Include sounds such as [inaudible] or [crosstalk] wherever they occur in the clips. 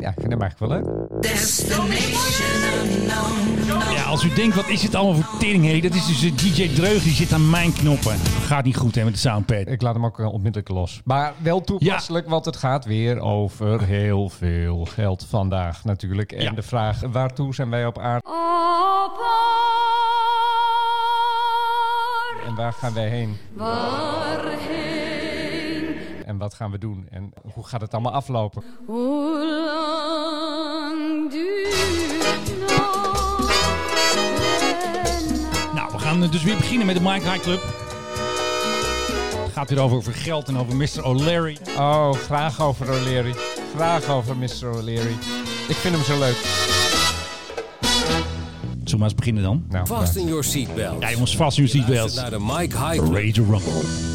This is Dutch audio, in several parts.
Ja, ik vind hem eigenlijk wel leuk. Ja, als u denkt, wat is het allemaal voor tering, hé? Dat is dus eh, DJ Dreug, die zit aan mijn knoppen. Gaat niet goed, hè, met de soundpad. Ik laat hem ook eh, onmiddellijk los. Maar wel toepasselijk, want het gaat weer over heel veel geld vandaag natuurlijk. En Ja. de vraag, waartoe zijn wij op aarde en waar gaan wij heen? En wat gaan we doen? En hoe gaat het allemaal aflopen? Nou, we gaan dus weer beginnen met de Mike High Club. Het gaat weer over, over geld en over Mr. O'Leary. Oh, graag over O'Leary. Graag over Mr. O'Leary. Ik vind hem zo leuk. Zullen we maar eens beginnen dan? Nou, Fasten your seatbelt. Ja, jongens, vast in your seatbelts. Naar de Mike High Club. To rumble.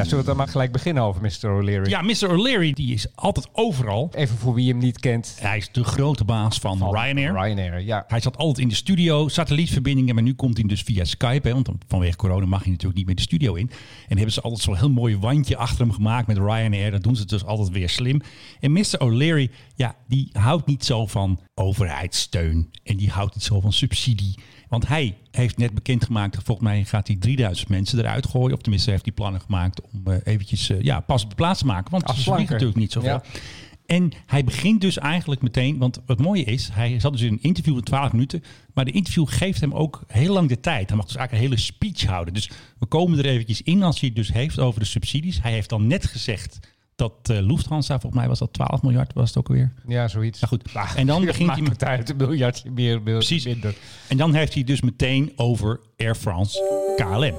Daar zullen we dan maar gelijk beginnen over Mr. O'Leary. Ja, Mr. O'Leary, die is altijd overal. Even voor wie hem niet kent. Hij is de grote baas van, Ryanair. Ryanair, ja. Hij zat altijd in de studio, satellietverbindingen, maar nu komt hij dus via Skype. Hè, want vanwege corona mag hij natuurlijk niet meer de studio in. En hebben ze altijd zo'n heel mooi wandje achter hem gemaakt met Ryanair. Dat doen ze dus altijd weer slim. En Mr. O'Leary, ja, die houdt niet zo van overheidssteun. En die houdt niet zo van subsidie. Want hij heeft net bekendgemaakt, volgens mij gaat hij 3000 mensen eruit gooien. Of tenminste heeft hij plannen gemaakt om eh, eventjes uh, ja, pas op de plaats te maken. Want ze vliegen natuurlijk niet zoveel. Ja. En hij begint dus eigenlijk meteen, want het mooie is, hij zat dus in een interview van 12 minuten, maar de interview geeft hem ook heel lang de tijd. Hij mag dus eigenlijk een hele speech houden. Dus we komen er eventjes in als hij het dus heeft over de subsidies. Hij heeft dan net gezegd dat eh, Lufthansa, volgens mij was dat 12 miljard, was het ook alweer. Ja, zoiets. Nou goed, en dan [laughs] begint hij met uit een miljardje meer, meer Precies. minder. En dan heeft hij dus meteen over Air France KLM.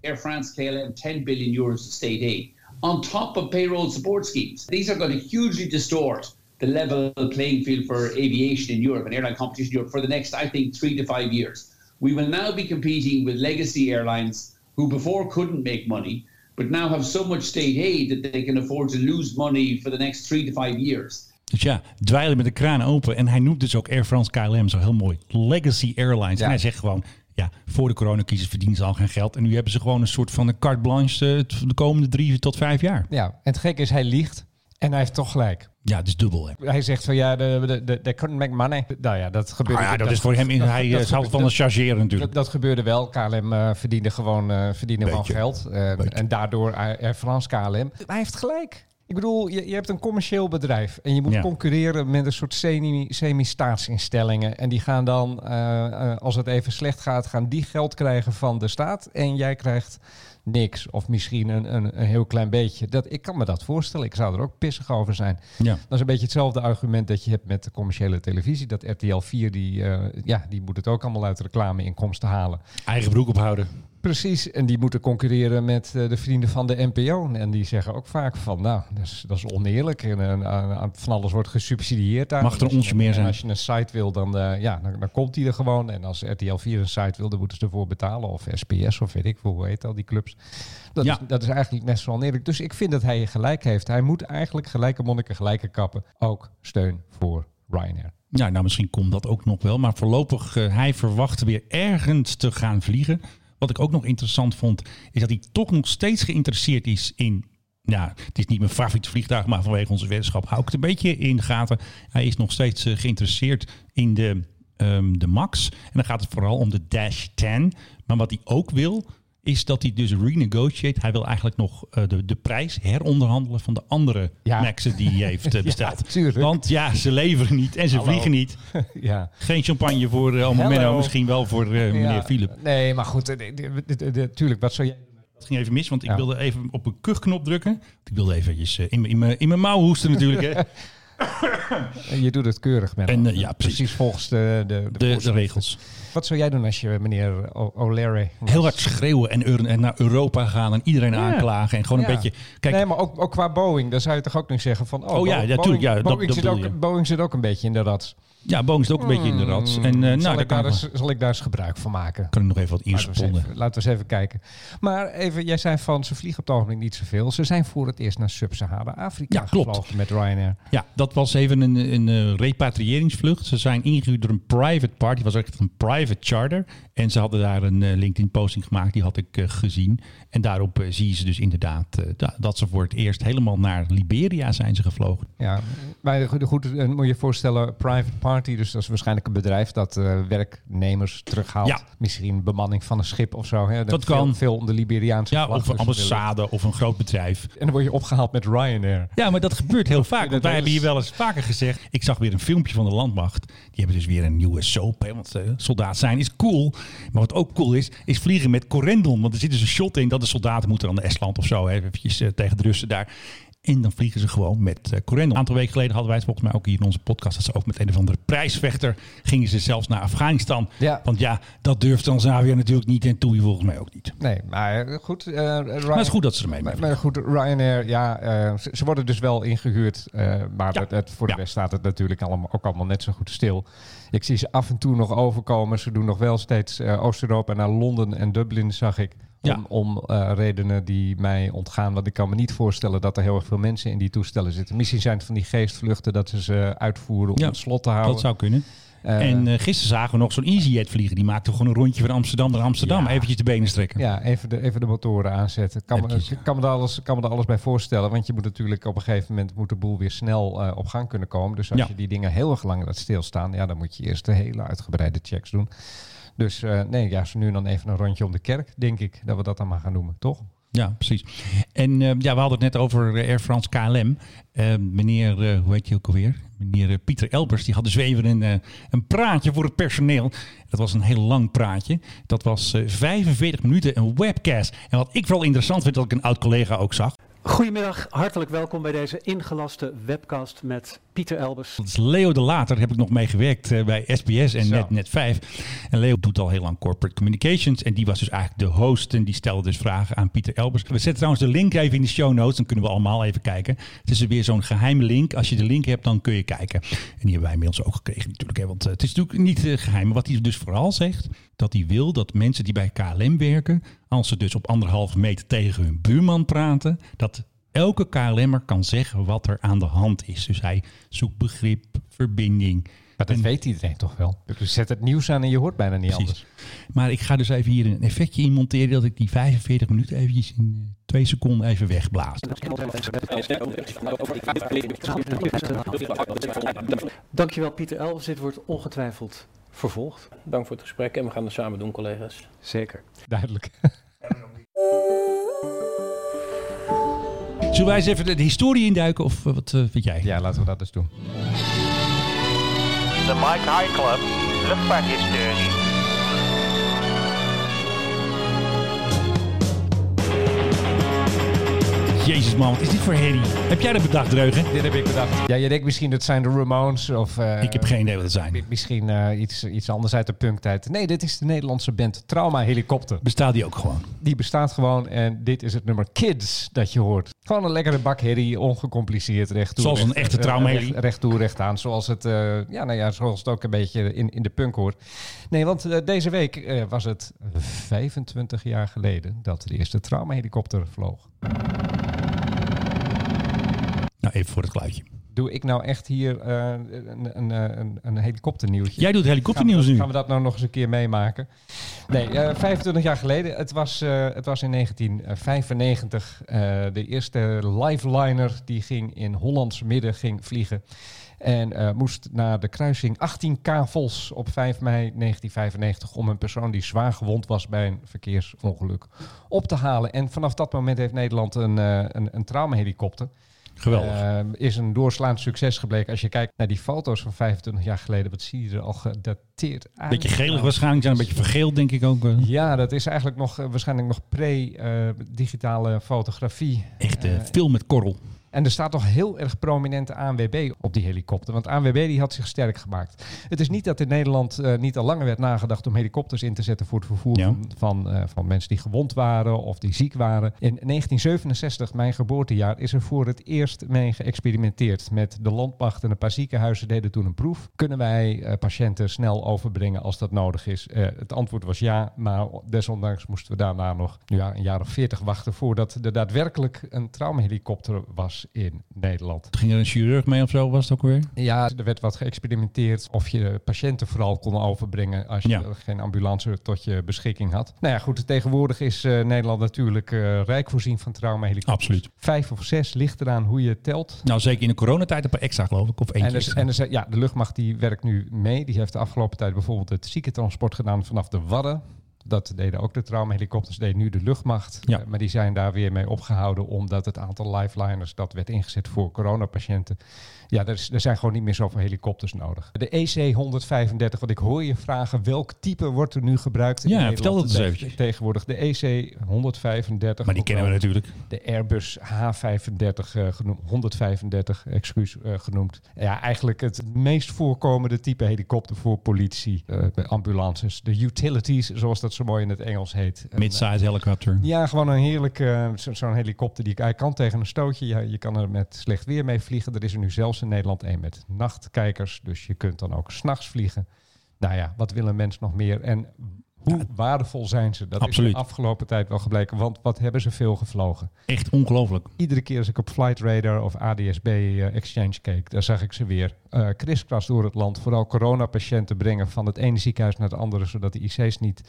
Air France KLM 10 billion euros of state aid on top of payroll support schemes. These are going to hugely distort the level playing field for aviation in Europe and airline competition in Europe for the next, I think, three to five years. We will now be competing with legacy airlines who before couldn't make money, but now have so much state aid that they can afford to lose money for the next three to five years. Dus ja, dweilen met de kraan open. En hij noemt dus ook Air France KLM zo heel mooi. Legacy Airlines. Ja. En hij zegt gewoon, ja, voor de coronacrisis verdienen ze al geen geld. En nu hebben ze gewoon een soort van een carte blanche eh, de komende drie tot vijf jaar. Ja, en het gekke is, hij liegt. En hij heeft toch gelijk. Ja, het is dubbel. Hè. Hij zegt van ja, de, de, de, they couldn't make money. Nou ja, dat gebeurde. Nou ja, dat, is voor hem, in, hij dat eh, zal van een chargeren Dat, natuurlijk. dat gebeurde wel. KLM eh, verdiende gewoon, eh, verdiende gewoon Beetje. geld. Beetje. en daardoor Air France KLM. Hij heeft gelijk. Ik bedoel, je, je hebt een commercieel bedrijf en je moet Ja. concurreren met een soort semi- semi-staatsinstellingen. En die gaan dan, eh, eh, als het even slecht gaat, gaan die geld krijgen van de staat. En jij krijgt niks of misschien een, een, een heel klein beetje. Dat, ik kan me dat voorstellen. Ik zou er ook pissig over zijn. Ja. Dat is een beetje hetzelfde argument dat je hebt met de commerciële televisie. Dat RTL 4, die, eh, ja, die moet het ook allemaal uit reclameinkomsten halen. Eigen broek ophouden. Precies, en die moeten concurreren met eh, de vrienden van de NPO. En die zeggen ook vaak van, nou, dat is, dat is oneerlijk. En eh, van alles wordt gesubsidieerd daar. Mag er je- onsje meer en zijn? als je een site wil, dan, eh, ja, dan, dan komt die er gewoon. En als RTL 4 een site wil, dan moeten ze ervoor betalen. Of SPS, of weet ik veel, hoe heet al die clubs. Dat, Ja. is, dat is eigenlijk net zo oneerlijk. Dus ik vind dat hij gelijk heeft. Hij moet eigenlijk gelijke monniken, gelijke kappen. Ook steun voor Ryanair. Ja, nou misschien komt dat ook nog wel. Maar voorlopig, eh, hij verwacht weer ergens te gaan vliegen. Wat ik ook nog interessant vond, is dat hij toch nog steeds geïnteresseerd is in... Ja, het is niet mijn favoriete vliegtuig, maar vanwege onze wetenschap hou ik het een beetje in de gaten. Hij is nog steeds eh, geïnteresseerd in de, ehm, de MAX. En dan gaat het vooral om de Dash 10. Maar wat hij ook wil, is dat hij dus renegotiate. Hij wil eigenlijk nog eh, de, de prijs heronderhandelen van de andere Ja. Maxen die hij heeft [laughs] eh, besteld. Want ja, ze leveren niet en ze Hallo. vliegen niet. [laughs] ja. Geen champagne voor uh, Hello. Menno, misschien wel voor eh, meneer Philip. Nee, maar goed, eh, de- de- de- de- tuurlijk, wat zou jij... Dat ging even mis, want ik wilde even op een kuchknop drukken. Ik wilde eventjes eh, in, mijn- in, mijn- in mijn mouw hoesten natuurlijk. Hè. [laughs] Je doet het keurig met En, eh, ja, precies. volgens de, de, de, De, de voorschriften. regels. Wat zou jij doen als je meneer O'Leary... Heel hard schreeuwen en, naar Europa gaan en iedereen aanklagen. En gewoon een beetje... Kijk, nee, maar ook, ook qua Boeing, dan zou je toch ook niet zeggen van... Oh, Oh ja, Bo- ja, Boeing, dat- Boeing, dat zit ook. Boeing zit ook een beetje in de rat. Ja, Boeing zit ook een beetje in de rats. En eh, nou, Hmm. zal, daar ik daar eens, zal ik daar eens gebruik van maken? kan ik nog even wat inseponden. even, laten we eens even kijken. Maar even, jij zei van ze vliegen op het ogenblik niet zoveel. Ze zijn voor het eerst naar Sub-Sahara-Afrika Ja, klopt. gevlogen met Ryanair. Ja, dat was even een, een eh, repatriëringsvlucht. Ze zijn ingehuurd door een private party. Het was echt een private charter. En ze hadden daar een eh, LinkedIn-posting gemaakt. Die had ik gezien. En daarop zie je ze dus inderdaad da- dat ze voor het eerst helemaal naar Liberia zijn ze gevlogen. Ja, maar goed, goed moet je je voorstellen, private party, dus dat is waarschijnlijk een bedrijf dat eh, werknemers terughaalt. Ja. Misschien bemanning van een schip of zo. Hè? Dat veel, kan. Veel om de Liberiaanse Ja, of een de ambassade of een groot bedrijf. En dan word je opgehaald met Ryanair. Ja, maar dat gebeurt heel vaak. Want wij hebben hier wel eens vaker gezegd. Ik zag weer een filmpje van de landmacht. Die hebben dus weer een nieuwe soap. Hè, want eh, soldaat zijn is cool. Maar wat ook cool is, is vliegen met correndon. Want er zit dus een shot in dat de soldaten moeten dan naar Estland of zo. Hè, eventjes eh, tegen de Russen daar. En dan vliegen ze gewoon met eh correndon. Een aantal weken geleden hadden wij het volgens mij ook hier in onze podcast. Dat ze ook met een of andere prijsvechter gingen ze zelfs naar Afghanistan. Ja. Want ja, dat durft Tanzania natuurlijk niet. En Toei volgens mij ook niet. Nee, maar eh, goed. eh, Ryan- Maar het is goed dat ze ermee Maar, maar goed, Ryanair, ja, ze, ze worden dus wel ingehuurd. eh, maar Ja. het, het- voor de rest staat het natuurlijk allemaal, ook allemaal net zo goed stil. Ik zie ze af en toe nog overkomen. Ze doen nog wel steeds Oost-Europa naar Londen en Dublin, zag ik. Om, Ja. om eh, redenen die mij ontgaan. Want ik kan me niet voorstellen dat er heel erg veel mensen in die toestellen zitten. Misschien zijn het van die geestvluchten dat ze ze uitvoeren om Ja, het slot te houden. Dat zou kunnen. Eh, en eh, gisteren zagen we nog zo'n EasyJet vliegen. Die maakte gewoon een rondje van Amsterdam naar Amsterdam. Ja. Eventjes de benen strekken. Ja, even de, even de motoren aanzetten. Kan Eventjes, kan, me daar alles, kan me daar alles bij voorstellen. Want je moet natuurlijk op een gegeven moment moet de boel weer snel op gang kunnen komen. Dus als Ja. je die dingen heel erg lang laat stilstaan, ja, dan moet je eerst de hele uitgebreide checks doen. Dus eh, nee, ja, zo nu en dan even een rondje om de kerk, denk ik, dat we dat dan maar gaan noemen, toch? Ja, precies. En eh, ja, we hadden het net over eh, Air France KLM. Meneer, eh, hoe heet je ook alweer? Meneer Pieter Elbers, die had dus even een, eh, een praatje voor het personeel. Dat was een heel lang praatje. Dat was eh, 45 minuten, een webcast. En wat ik vooral interessant vind, dat ik een oud collega ook zag. Goedemiddag, hartelijk welkom bij deze ingelaste webcast met Pieter Elbers. Dat is Leo de Later, heb ik nog mee gewerkt eh, bij SBS en. Net, Net 5. En Leo doet al heel lang corporate communications. En die was dus eigenlijk de host en die stelde dus vragen aan Pieter Elbers. We zetten trouwens de link even in de show notes, dan kunnen we allemaal even kijken. Het is weer zo'n geheime link. Als je de link hebt, dan kun je kijken. En die hebben wij inmiddels ook gekregen natuurlijk. Hè? Want eh, het is natuurlijk niet eh, geheim. Maar wat hij dus vooral zegt, dat hij wil dat mensen die bij KLM werken, als ze dus op anderhalve meter tegen hun buurman praten, dat elke KLM'er kan zeggen wat er aan de hand is. Dus hij zoekt begrip, verbinding. Maar dat En- weet iedereen toch wel. Dus zet het nieuws aan en je hoort bijna niet Precies. anders. Maar ik ga dus even hier een effectje in monteren dat ik die 45 minuten eventjes in eh, twee seconden even wegblaas. Dankjewel Pieter Elbers, dit wordt ongetwijfeld vervolgd. Dank voor het gesprek en we gaan het samen doen, collega's. Zeker. Duidelijk. [laughs] Zullen wij eens even de, de historie induiken of eh, wat eh, vind jij? ja, laten we dat eens doen. De Mike High Club luchtvaarthistorie. Jezus man, wat is dit voor herrie? Heb jij dat bedacht, Dreugen? Dit heb ik bedacht. Ja, je denkt misschien dat zijn de Ramones of... eh, ik heb geen idee wat het zijn. Misschien eh, iets, iets anders uit de punktijd. Nee, dit is de Nederlandse band Trauma Helikopter. Bestaat die ook gewoon? Die bestaat gewoon en dit is het nummer Kids dat je hoort. Gewoon een lekkere bak herrie, ongecompliceerd, recht toe. Zoals een echte eh, traumaherrie. Recht, recht toe, recht aan. Zoals het, eh, ja, nou ja, zoals het ook een beetje in, in de punk hoort. Nee, want deze week eh, was het 25 jaar geleden dat de eerste Trauma Helikopter vloog. Nou, even voor het geluidje. Doe ik nou echt hier eh, een, een, een, een helikopternieuwtje? Jij doet helikopternieuws nu. Gaan we dat nou nog eens een keer meemaken? Nee, eh, 25 jaar geleden. Het was, eh, het was in 1995. eh, de eerste liveliner die ging in Hollands midden ging vliegen. En moest naar de kruising 18 kavels op 5 mei 1995 om een persoon die zwaar gewond was bij een verkeersongeluk op te halen. En vanaf dat moment heeft Nederland een, een, een traumahelikopter. Geweldig. Eh, is een doorslaand succes gebleken. Als je kijkt naar die foto's van 25 jaar geleden, wat zie je er al gedateerd uit? beetje gelig Nou, waarschijnlijk, zijn een beetje vergeeld denk ik ook. eh. Ja, dat is eigenlijk nog, eh, waarschijnlijk nog pre-digitale fotografie. Echt Eh, eh, veel met korrel. En er staat toch heel erg prominente ANWB op die helikopter. Want ANWB die had zich sterk gemaakt. Het is niet dat in Nederland eh, niet al langer werd nagedacht om helikopters in te zetten voor het vervoer Ja. van, van, eh, van mensen die gewond waren of die ziek waren. In 1967, mijn geboortejaar, is er voor het eerst mee geëxperimenteerd. Met de landmacht en een paar ziekenhuizen deden toen een proef. Kunnen wij eh, patiënten snel overbrengen als dat nodig is? Het antwoord was ja, maar desondanks moesten we daarna nog ja, een jaar of veertig wachten voordat er daadwerkelijk een traumahelikopter was in Nederland. Ging er een chirurg mee of zo, was het ook weer? Ja, er werd wat geëxperimenteerd of je patiënten vooral kon overbrengen als je Ja. geen ambulance tot je beschikking had. Nou ja, goed, tegenwoordig is eh, Nederland natuurlijk eh, rijk voorzien van traumahelikopters. Absoluut. Vijf of zes ligt eraan hoe je telt. Nou, zeker in de coronatijd een paar extra, geloof ik. Of eentje En, dus, en dus, ja, de luchtmacht die werkt nu mee. Die heeft de afgelopen tijd bijvoorbeeld het ziekentransport gedaan vanaf de Wadden. Dat deden ook de traumahelikopters, deed nu de luchtmacht. Ja. Eh, maar die zijn daar weer mee opgehouden omdat het aantal lifeliners dat werd ingezet voor coronapatiënten. Ja, er, er zijn gewoon niet meer zoveel helikopters nodig. De EC 135, wat ik hoor je vragen, welk type wordt er nu gebruikt in Ja, Nederland vertel dat eens eventjes. Tegenwoordig de EC 135. maar die kennen we natuurlijk. de Airbus H35 eh, genoemd, 135 excuus eh, genoemd. Ja, eigenlijk het meest voorkomende type helikopter voor politie, eh, ambulances. De utilities, zoals dat zo mooi in het Engels heet. Mid-size helicopter. ja, gewoon een heerlijk, zo- zo'n helikopter die hij kan tegen een stootje. Ja, je kan er met slecht weer mee vliegen. Er is er nu zelfs in Nederland een met nachtkijkers, dus je kunt dan ook s'nachts vliegen. Nou ja, wat wil een mens nog meer? En hoe waardevol zijn ze? Dat Absoluut. is de afgelopen tijd wel gebleken, want wat hebben ze veel gevlogen? Echt ongelooflijk. Iedere keer als ik op Flight Radar of ADSB eh, Exchange keek, daar zag ik ze weer eh kriskras door het land. Vooral coronapatiënten brengen van het ene ziekenhuis naar het andere, zodat de IC's niet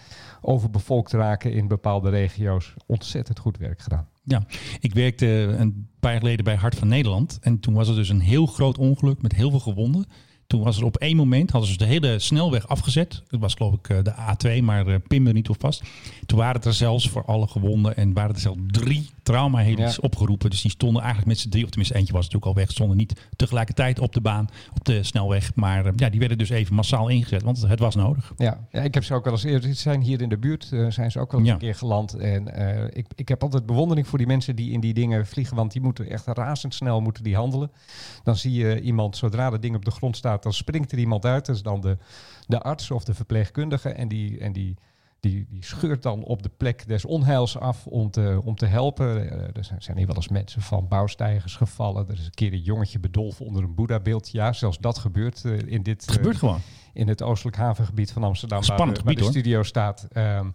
overbevolkt raken in bepaalde regio's. Ontzettend goed werk gedaan. Ja, ik werkte een paar jaar geleden bij Hart van Nederland. En toen was er dus een heel groot ongeluk met heel veel gewonden. Toen was er op één moment, hadden ze de hele snelweg afgezet. Het was geloof ik eh, de A2, maar eh, pin er niet op vast. Toen waren het er zelfs voor alle gewonden en waren er zelfs drie traumaheli's Ja. opgeroepen. Dus die stonden eigenlijk met z'n drie, of tenminste eentje was natuurlijk al weg, stonden niet tegelijkertijd op de baan, op de snelweg. Maar eh, ja, die werden dus even massaal ingezet, want het was nodig. Ja, ja, ik heb ze ook wel eens eerder. Ze zijn hier in de buurt, zijn ze ook wel eens Ja. een keer geland. En ik, ik heb altijd bewondering voor die mensen die in die dingen vliegen, want die moeten echt razendsnel moeten die handelen. Dan zie je iemand, zodra dat ding op de grond staat, dan springt er iemand uit. Dat is dan de, de arts of de verpleegkundige. En die, en die, die, die scheurt dan op de plek des onheils af om te, om te helpen. Eh, er zijn, hier wel eens mensen van bouwstijgers gevallen. Er is een keer een jongetje bedolven onder een Boeddha-beeld. Ja, zelfs dat gebeurt eh, in dit... Het gebeurt eh, gewoon. in het oostelijk havengebied van Amsterdam. Spannend waar de, waar gebied, de studio staat. Ehm,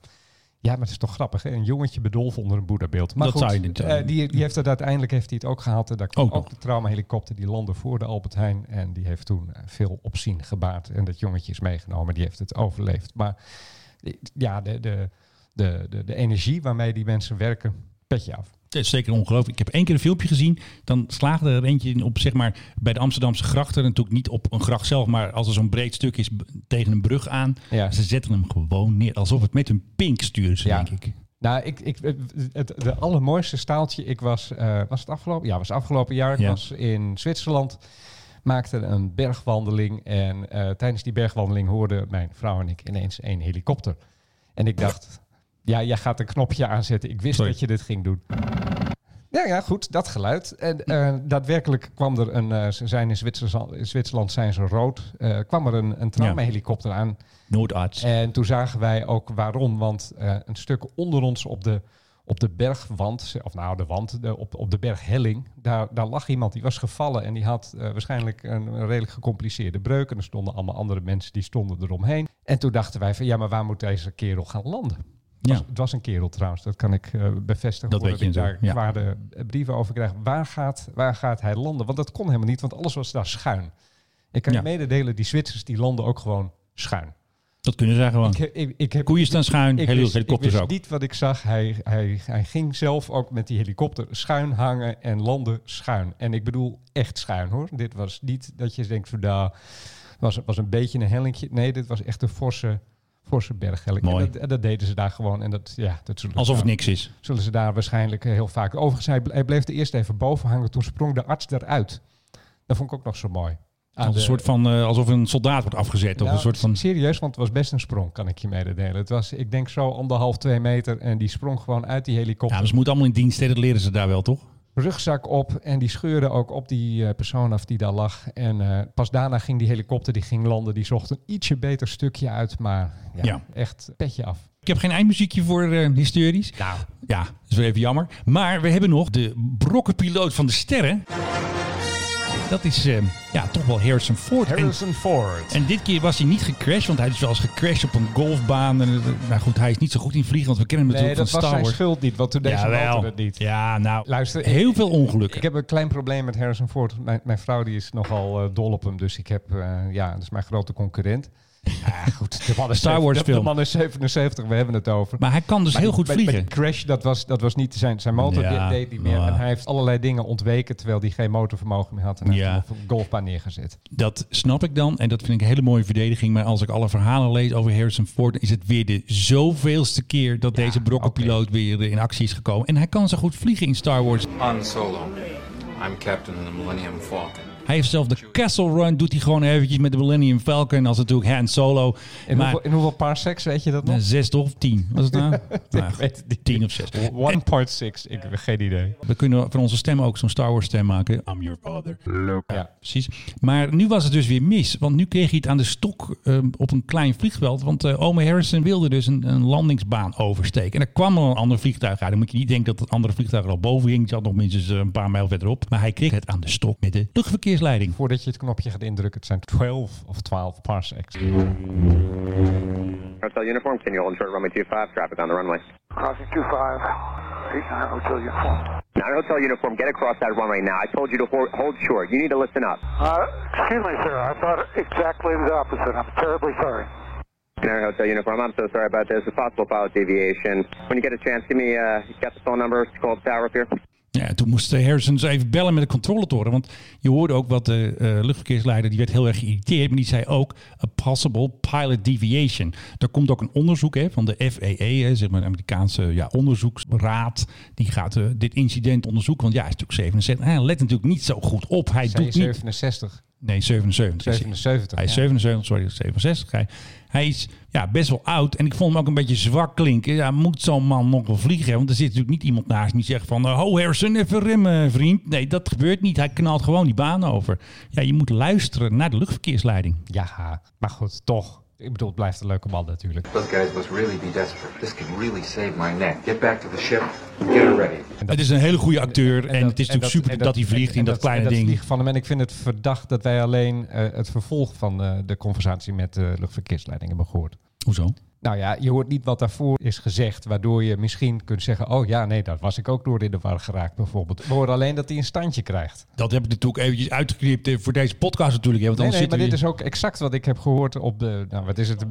ja, maar het is toch grappig, hè? Een jongetje bedolven onder een boeddhabeeld. Maar Dat goed, zou je niet, eh, eh, die, die heeft het uiteindelijk heeft hij het ook gehaald. En daar kwam Ook de traumahelikopter die landde voor de Albert Heijn. En die heeft toen eh, veel opzien gebaard. En dat jongetje is meegenomen. Die heeft het overleefd. Maar eh, ja, de, de, de, de, de energie waarmee die mensen werken, petje af. Is zeker ongelooflijk. Ik heb één keer een filmpje gezien. Dan slaagde er eentje in op, zeg maar, bij de Amsterdamse grachten. Natuurlijk niet op een gracht zelf, maar als er zo'n breed stuk is tegen een brug aan. Ja. Ze zetten hem gewoon neer. Alsof het met hun pink sturen ze, Ja. denk ik. Nou, ik, ik, het, de allermooiste staaltje, ik was, eh, was het afgelopen? Ja, was afgelopen jaar. Ik Ja. was in Zwitserland, maakte een bergwandeling. En eh, tijdens die bergwandeling hoorden mijn vrouw en ik ineens een helikopter. En ik dacht, ja, jij gaat een knopje aanzetten. Ik wist Sorry. dat je dit ging doen. Ja, ja, goed, dat geluid. En eh, daadwerkelijk kwam er een, eh, ze zijn in Zwitserland, in Zwitserland zijn ze rood, eh, kwam er een, een traumahelikopter aan. Noodarts. En toen zagen wij ook waarom. Want een stuk onder ons op de, op de bergwand, of nou de wand, de, op, op de berghelling, daar, daar lag iemand die was gevallen. En die had waarschijnlijk een, een redelijk gecompliceerde breuk. En er stonden allemaal andere mensen die stonden eromheen. En toen dachten wij van ja, maar waar moet deze kerel gaan landen? Het Ja. was, het was een kerel trouwens, dat kan ik eh, bevestigen. Dat weet je ik daar ja. kwade brieven over krijg. Waar gaat, waar gaat hij landen? Want dat kon helemaal niet, want alles was daar schuin. Ik kan Ja. je mededelen, die Zwitsers die landen ook gewoon schuin. Dat kunnen zij gewoon. Ik, heb- ik, ik heb, Koeien staan schuin, ik wist, ik helikopters wist ook. niet wat ik zag. Hij, hij, hij ging zelf ook met die helikopter schuin hangen en landen schuin. En ik bedoel echt schuin hoor. Dit was niet dat je denkt van daar was, was een beetje een hellingje. Nee, dit was echt een forse, forse berghelling. Mooi. En dat, en dat deden ze daar gewoon. En dat, ja, dat Alsof het nou, niks is. zullen ze daar waarschijnlijk eh, heel vaak. Overigens, hij, ble- hij bleef er eerst even boven hangen. Toen sprong de arts eruit. Dat vond ik ook nog zo mooi. Aan een de- soort van, eh, alsof een soldaat wordt afgezet. Of nou, een soort van... Serieus, want het was best een sprong, kan ik je mededelen. Het was, ik denk, zo anderhalf, twee meter. En die sprong gewoon uit die helikopter. Ja, maar ze moeten allemaal in dienst, dat leren ze daar wel, toch? Rugzak op en die scheurde ook op die eh, persoon af die daar lag. En eh, pas daarna ging die helikopter, die ging landen, die zocht een ietsje beter stukje uit, maar ja, Ja. echt petje af. Ik heb geen eindmuziekje voor eh hysterisch. Nou, Ja, dat is wel even jammer. Maar we hebben nog de brokkenpiloot van de sterren. Dat is eh, ja, toch wel Harrison Ford. En- Harrison Ford. En dit keer was hij niet gecrashed, want hij is wel eens gecrashed op een golfbaan. En, eh, nou goed, hij is niet zo goed in vliegen, want we kennen hem nee, natuurlijk dat van was Star zijn Wars. schuld niet, want toen deze Jawel. motor het niet. Ja, nou, Luister, heel ik- veel ongelukken. Ik heb een klein probleem met Harrison Ford. Mijn, mijn vrouw die is nogal eh, dol op hem, dus ik heb, ja, dat is mijn grote concurrent. Ja, goed, de man is Star Wars de- de, film. man is 77, we hebben het over. maar hij kan dus Maar heel die- goed bij- vliegen. bij crash, dat was, dat was niet zijn, zijn motor, Ja, deed niet meer. maar- En hij heeft allerlei dingen ontweken, terwijl hij geen motorvermogen meer had. En hij Ja. heeft een golfbaan neergezet. Dat snap ik dan. En dat vind ik een hele mooie verdediging. Maar als ik alle verhalen lees over Harrison Ford, is het weer de zoveelste keer dat deze brokkenpiloot weer in actie is gekomen. En hij kan zo goed vliegen in Star Wars. Han Solo. I'm captain of the Millennium Falcon. Hij heeft zelf de Castle Run, doet hij gewoon eventjes met de Millennium Falcon. Als natuurlijk Han Solo. In, maar hoeveel, in hoeveel parsecs, weet je dat nog? zes toch of tien? Was het nou? [laughs] nou ik weet het niet. tien of zes. 1.6, ik heb geen idee. We kunnen van onze stem ook zo'n Star Wars stem maken. I'm your father. Ja. Precies. Maar nu was het dus weer mis. Want nu kreeg hij het aan de stok ehm, op een klein vliegveld. Want eh Ome Harrison wilde dus een, een landingsbaan oversteken. En er kwam al een ander vliegtuig uit. Dan moet je niet denken dat het andere vliegtuig er al boven hing. Het zat nog minstens eh, een paar mijl verderop. Maar hij kreeg het aan de stok met de luchtverkeersleiding. Voordat je het knopje gaat indrukken, het zijn 12 of 12 parsecs. Hotel uniform, can you hold short runway 25, traffic on the runway. Crossing 25, 89 Hotel Uniform. Now, hotel uniform, get across that runway now. I told you to hold, hold short. You need to listen up. Uh, excuse me, sir. I thought exactly the opposite. I'm terribly sorry. Air Hotel uniform, I'm so sorry about this. A possible pilot deviation. When you get a chance, give me, uh, you got the phone number to call the tower up here? Ja, toen moest ze even bellen met de controletoren. Want je hoorde ook wat de eh, luchtverkeersleider, die werd heel erg geïrriteerd. Maar die zei ook, a possible pilot deviation. Er komt ook een onderzoek hè, van de FAA, hè, zeg maar de Amerikaanse ja, onderzoeksraad. Die gaat eh, dit incident onderzoeken. Want ja, hij is natuurlijk 77. Hij let natuurlijk niet zo goed op. Hij doet niet... 67. Nee, 77. is hij. 77. Hij is ja. 77, sorry, 67. Hij, hij is ja, best wel oud. En ik vond hem ook een beetje zwak klinken. Ja, moet zo'n man nog wel vliegen? Want er zit natuurlijk niet iemand naast die zegt van... eh, Ho Harrison, even remmen, vriend. Nee, dat gebeurt niet. Hij knalt gewoon die baan over. Ja, je moet luisteren naar de luchtverkeersleiding. Ja, maar goed, toch. Ik bedoel, het blijft een leuke man natuurlijk. Those guys must really be desperate. This could really save my neck. Get back to the ship. Get her ready. Het is een hele goede acteur. En, dat- het is natuurlijk super en dat, hij vliegt en in dat, kleine en ding. van hem. En ik vind het verdacht dat wij alleen eh, het vervolg van eh, de conversatie met de luchtverkeersleiding hebben gehoord. Hoezo? Nou ja, je hoort niet wat daarvoor is gezegd, waardoor je misschien kunt zeggen: Oh ja, nee, daar was ik ook door in de war geraakt, bijvoorbeeld. We horen alleen dat hij een standje krijgt. Dat heb ik natuurlijk eventjes uitgeknipt eh, voor deze podcast natuurlijk. hè, Want Nee, nee, maar dit is ook exact wat ik heb gehoord op de, nou wat is het,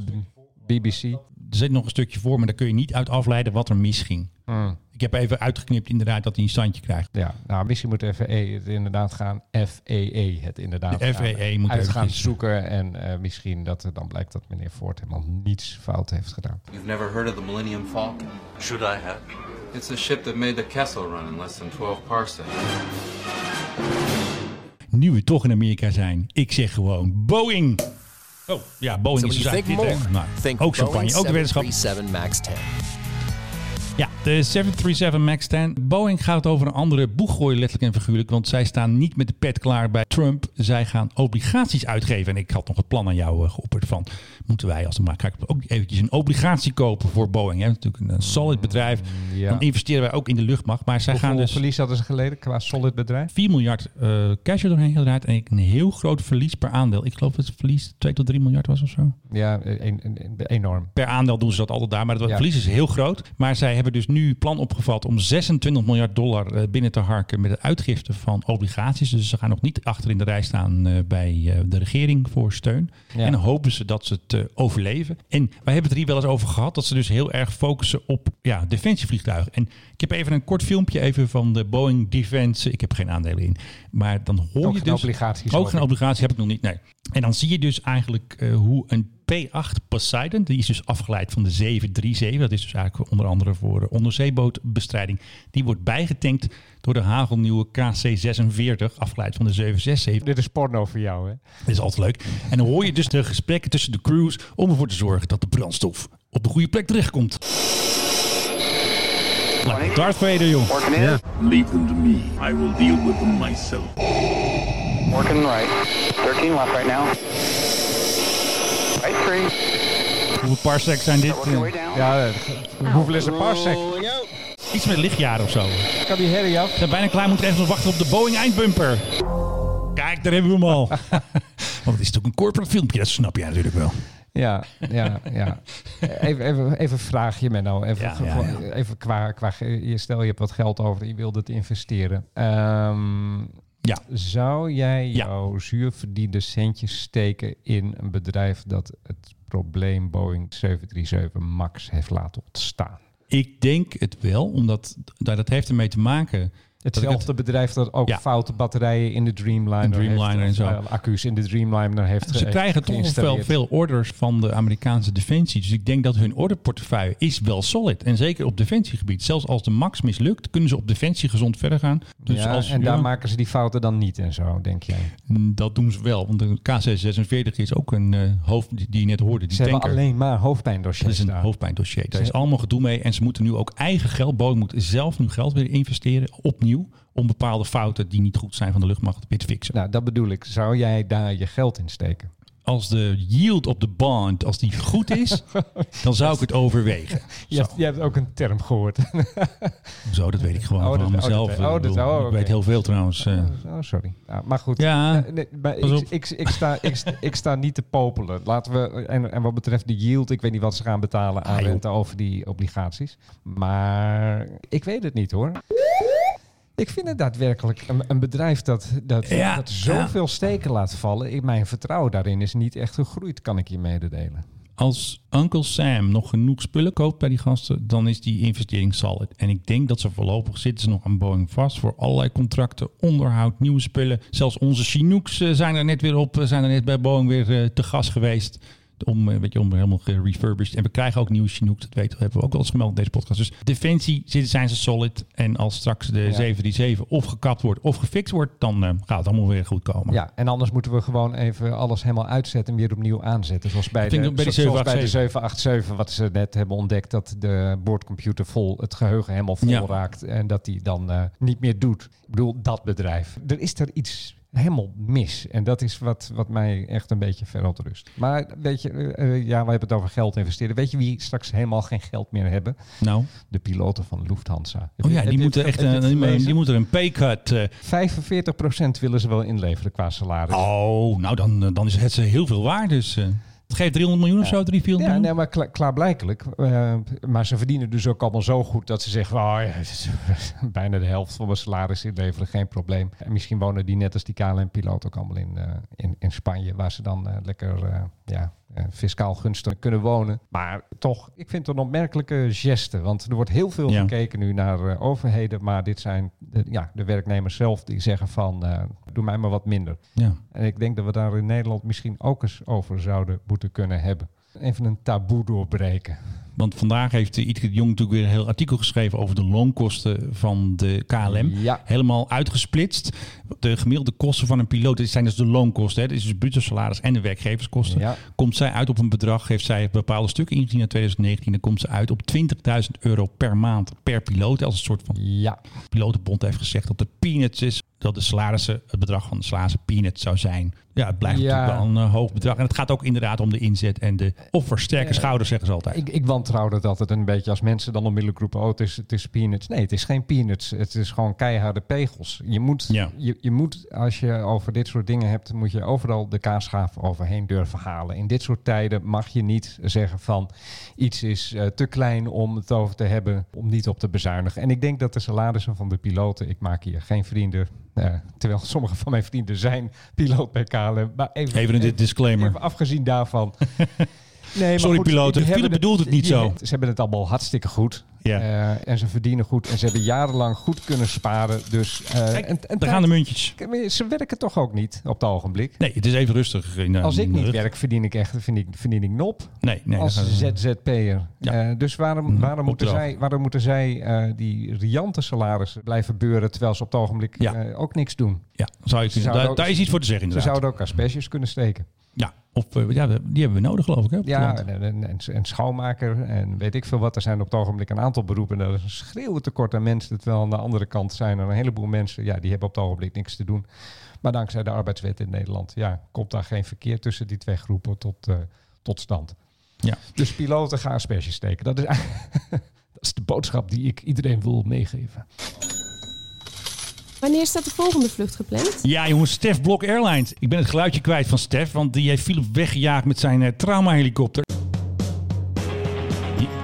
BBC. Er zit nog een stukje voor, maar daar kun je niet uit afleiden wat er misging. Hmm. Ik heb even uitgeknipt inderdaad dat hij een standje krijgt. Ja, nou misschien moet FAA het inderdaad gaan, FAA het inderdaad De gaan FAA moet uit gaan zoeken. En eh, misschien dat er dan blijkt dat meneer Ford helemaal niets fout heeft gedaan. You've never heard of the Millennium Falcon? Should I have? It's a ship that made the Kessel run in less than 12 parsecs. Nu we toch in Amerika zijn, ik zeg gewoon Boeing. Oh, ja, Boeing So is dus think hè? Nou, think ook champagne, ook de wetenschap. 737 MAX 10. Ja, de 737 MAX 10. Boeing gaat over een andere boeg gooien, letterlijk en figuurlijk. Want zij staan niet met de pet klaar bij Trump. Zij gaan obligaties uitgeven. En ik had nog het plan aan jou eh, geopperd van... moeten wij als de makelaar ook eventjes een obligatie kopen voor Boeing. Hè? Natuurlijk een, solid bedrijf. ja. Dan investeren wij ook in de luchtmacht. Maar zij gaan dus... verlies hadden ze geleden qua solid bedrijf? 4 miljard eh, cash er doorheen gedraaid. En een heel groot verlies per aandeel. Ik geloof dat het verlies 2 tot 3 miljard was of zo. Ja, een, een- een- enorm. Per aandeel doen ze dat altijd daar. Maar het Ja. verlies is heel groot. Maar zij hebben dus nu plan opgevat om 26 miljard dollar eh, binnen te harken met het uitgifte van obligaties. Dus ze gaan nog niet achter in de rij staan eh, bij eh, de regering voor steun. Ja. En dan hopen ze dat ze het overleven. En wij hebben het er hier wel eens over gehad dat ze dus heel erg focussen op ja, defensievliegtuigen. En ik heb even een kort filmpje even van de Boeing Defense. Ik heb geen aandelen in. Maar dan hoor Ook je dus... obligaties, Ook geen ik. obligatie heb ik nog niet, nee. En dan zie je dus eigenlijk hoe een P-8 Poseidon, die is dus afgeleid van de 737, dat is dus eigenlijk onder andere voor onderzeebootbestrijding, die wordt bijgetankt door de hagelnieuwe KC-46, afgeleid van de 767. Dit is porno voor jou, hè? Dat is altijd leuk. En dan hoor je dus de gesprekken tussen de crews om ervoor te zorgen dat de brandstof op de goede plek terechtkomt. Like Darth Vader, joh. In. Leave them to me. I will deal with them myself. Working right. 13 left right now. Hoeveel parsecs zijn dit? Ja, eh, hoeveel is een parsec? Iets met lichtjaren of zo. Kan die herrie af? We zijn bijna klaar, moeten even nog wachten op de Boeing eindbumper. Kijk, daar hebben we hem al. [laughs] Want het is natuurlijk een corporate filmpje, dat snap jij natuurlijk wel. Ja, ja, ja. Even, even, even een vraagje, Menno. Even, Ja, ge- ja, ja. even qua, qua... Je stel, je hebt wat geld over, je wilt het investeren. Ehm, Ja. Zou jij Ja. jouw zuurverdiende centjes steken in een bedrijf dat het probleem Boeing 737 MAX heeft laten ontstaan? Ik denk het wel, omdat dat, dat heeft ermee te maken... dat Hetzelfde bedrijf dat ook Ja. foute batterijen in de Dreamliner, De Dreamliner heeft, en zo. eh, accu's in de Dreamliner heeft Ze ge- krijgen toch wel veel orders van de Amerikaanse defensie. Dus ik denk dat hun orderportefeuille is wel solid. En zeker op defensiegebied. Zelfs als de MAX mislukt, kunnen ze op defensie gezond verder gaan. Dus ja, als, en ja, daar maken ze die fouten dan niet en zo, denk jij? Dat doen ze wel. Want de K646 is ook een eh, hoofd die, je net hoorde. Die Ze hebben tanker. alleen maar Dat hoofdpijndossiers is een daar. hoofdpijndossier. Daar Ze- is allemaal gedoe mee. En ze moeten nu ook eigen geld. Boeing moet zelf nu geld weer investeren. Opnieuw. Om bepaalde fouten die niet goed zijn van de luchtmacht weer te fixen. Nou, dat bedoel ik. Zou jij daar je geld in steken? Als de yield op de bond, als die goed is, [laughs] dan zou ik het overwegen. Je hebt, je hebt ook een term gehoord. [laughs] zo dat weet ik gewoon Oh, van dat- oh, mezelf. oh, Ik dat- oh, Ik oké. weet heel veel trouwens. eh. Oh, sorry. Ja, maar goed. Ja, Eh, nee, maar pas ik, ik, ik, sta, ik, sta- niet te popelen. Laten we, en, en wat betreft de yield, ik weet niet wat ze gaan betalen aan Ah, rente over die obligaties. Maar ik weet het niet hoor. Ik vind het daadwerkelijk een, een bedrijf dat, dat, Ja, dat zoveel steken laat vallen. Ik, mijn vertrouwen daarin is niet echt gegroeid, kan ik je mededelen. Als Uncle Sam nog genoeg spullen koopt bij die gasten, dan is die investering solid. En ik denk dat ze voorlopig zitten ze nog aan Boeing vast voor allerlei contracten, onderhoud, nieuwe spullen. Zelfs onze Chinooks eh, zijn er net weer op, eh, zijn er net bij Boeing weer eh, te gast geweest. Om, eh, weet je, om helemaal gerefurbished. En we krijgen ook nieuwe Chinooks, dat weten we, hebben we ook wel eens gemeld in deze podcast. Dus defensie zitten, zijn ze solid. En als straks de 737 of gekapt wordt of gefixt wordt, dan eh, gaat het allemaal weer goed komen. Ja, en anders moeten we gewoon even alles helemaal uitzetten en weer opnieuw aanzetten. Zoals bij, de, bij die zoals bij de 787. 787, wat ze net hebben ontdekt, dat de boordcomputer vol, het geheugen helemaal vol Ja. raakt en dat die dan eh, niet meer doet. Ik bedoel, dat bedrijf. Er is er iets helemaal mis. En dat is wat, wat mij echt een beetje verontrust. Maar weet je, eh, eh, ja, we hebben het over geld investeren. Weet je wie straks helemaal geen geld meer hebben? Nou, De piloten van Lufthansa. Oh ja, heb die moeten echt een, die, moeten een paycut. eh 45% willen ze wel inleveren qua salaris. Oh, nou dan, eh, dan is het ze heel veel waard. Dus eh, het geeft 300 miljoen of zo, 3, 400 Ja, nee, maar kla- klaarblijkelijk. eh, maar ze verdienen dus ook allemaal zo goed dat ze zeggen: oh, ja, [laughs] bijna de helft van mijn salaris inleveren, geen probleem. En misschien wonen die net als die KLM-piloot ook allemaal in, eh, in, in Spanje, waar ze dan eh, lekker ja, fiscaal gunstig kunnen wonen. Maar toch, ik vind het een opmerkelijke geste. Want er wordt heel veel Ja. gekeken nu naar eh, overheden. Maar dit zijn de, ja, de werknemers zelf die zeggen: van eh, doe mij maar wat minder. Ja. En ik denk dat we daar in Nederland misschien ook eens over zouden moeten kunnen hebben. Even een taboe doorbreken. Want vandaag heeft uh, Ietke de Jong natuurlijk weer een heel artikel geschreven over de loonkosten van de KLM. Ja. Helemaal uitgesplitst. De gemiddelde kosten van een piloot, dit zijn dus de loonkosten. Hè. Dit is dus bruto salaris en de werkgeverskosten. Ja. Komt zij uit op een bedrag, heeft zij bepaalde stukken ingezien in 2019. Dan komt ze uit op 20.000 euro per maand per piloot. Als een soort van Ja, pilotenbond heeft gezegd dat de peanuts is. Dat de salarissen, het bedrag van de salarissen peanuts zou zijn. Ja, het blijft Ja. natuurlijk wel een eh, hoog bedrag. En het gaat ook inderdaad om de inzet en de offer. Sterke schouders zeggen ze altijd. ik, ik wantrouw dat altijd een beetje als mensen dan onmiddellijk roepen: Oh, het is, het is peanuts. Nee, het is geen peanuts. Het is gewoon keiharde pegels. Je moet, Ja. je, je moet, als je over dit soort dingen hebt, moet je overal de kaasschaaf overheen durven halen. In dit soort tijden mag je niet zeggen van iets is eh, te klein om het over te hebben, om niet op te bezuinigen. En ik denk dat de salarissen van de piloten, ik maak hier geen vrienden, terwijl sommige van mijn vrienden zijn piloot bij KLM. Maar even, Even een disclaimer. Even afgezien daarvan. [laughs] Nee, maar Sorry, piloten. hebben Philip bedoelt het niet zo. Ze hebben het allemaal hartstikke goed. Ja. Eh, en ze verdienen goed. En ze hebben jarenlang goed kunnen sparen. Dus, eh, Kijk, en, en daar gaan de muntjes. Ze werken toch ook niet op het ogenblik. Nee, het is even rustig. In, eh, Als ik niet werk, verdien ik echt verdien ik, verdien ik nop. Nee, nee. als ZZP'er. Ja. Eh, dus waarom, waarom, moeten zij, waarom moeten zij eh, die riante salarissen blijven beuren... terwijl ze op het ogenblik Ja. eh, ook niks doen? Ja, zou Ze Daar, ook- daar is iets voor te zeggen Ze inderdaad. zouden ook asperges kunnen steken. Ja, Of eh, ja, die hebben we nodig, geloof ik. Hè, Ja, en, en, en, schoonmaker en weet ik veel wat. Er zijn op het ogenblik een aantal beroepen. Er is een schreeuwend tekort aan mensen. Terwijl aan de andere kant zijn er een heleboel mensen... ja, die hebben op het ogenblik niks te doen. Maar dankzij de arbeidswet in Nederland... ja, komt daar geen verkeer tussen die twee groepen tot, eh, tot stand. Ja. Dus piloten gaan asperges steken. Dat is, [laughs] dat is de boodschap die ik iedereen wil meegeven. Wanneer staat de volgende vlucht gepland? Ja, jongens, Stef Blok Airlines. Ik ben het geluidje kwijt van Stef, want die heeft Philip weggejaagd met zijn eh, traumahelikopter.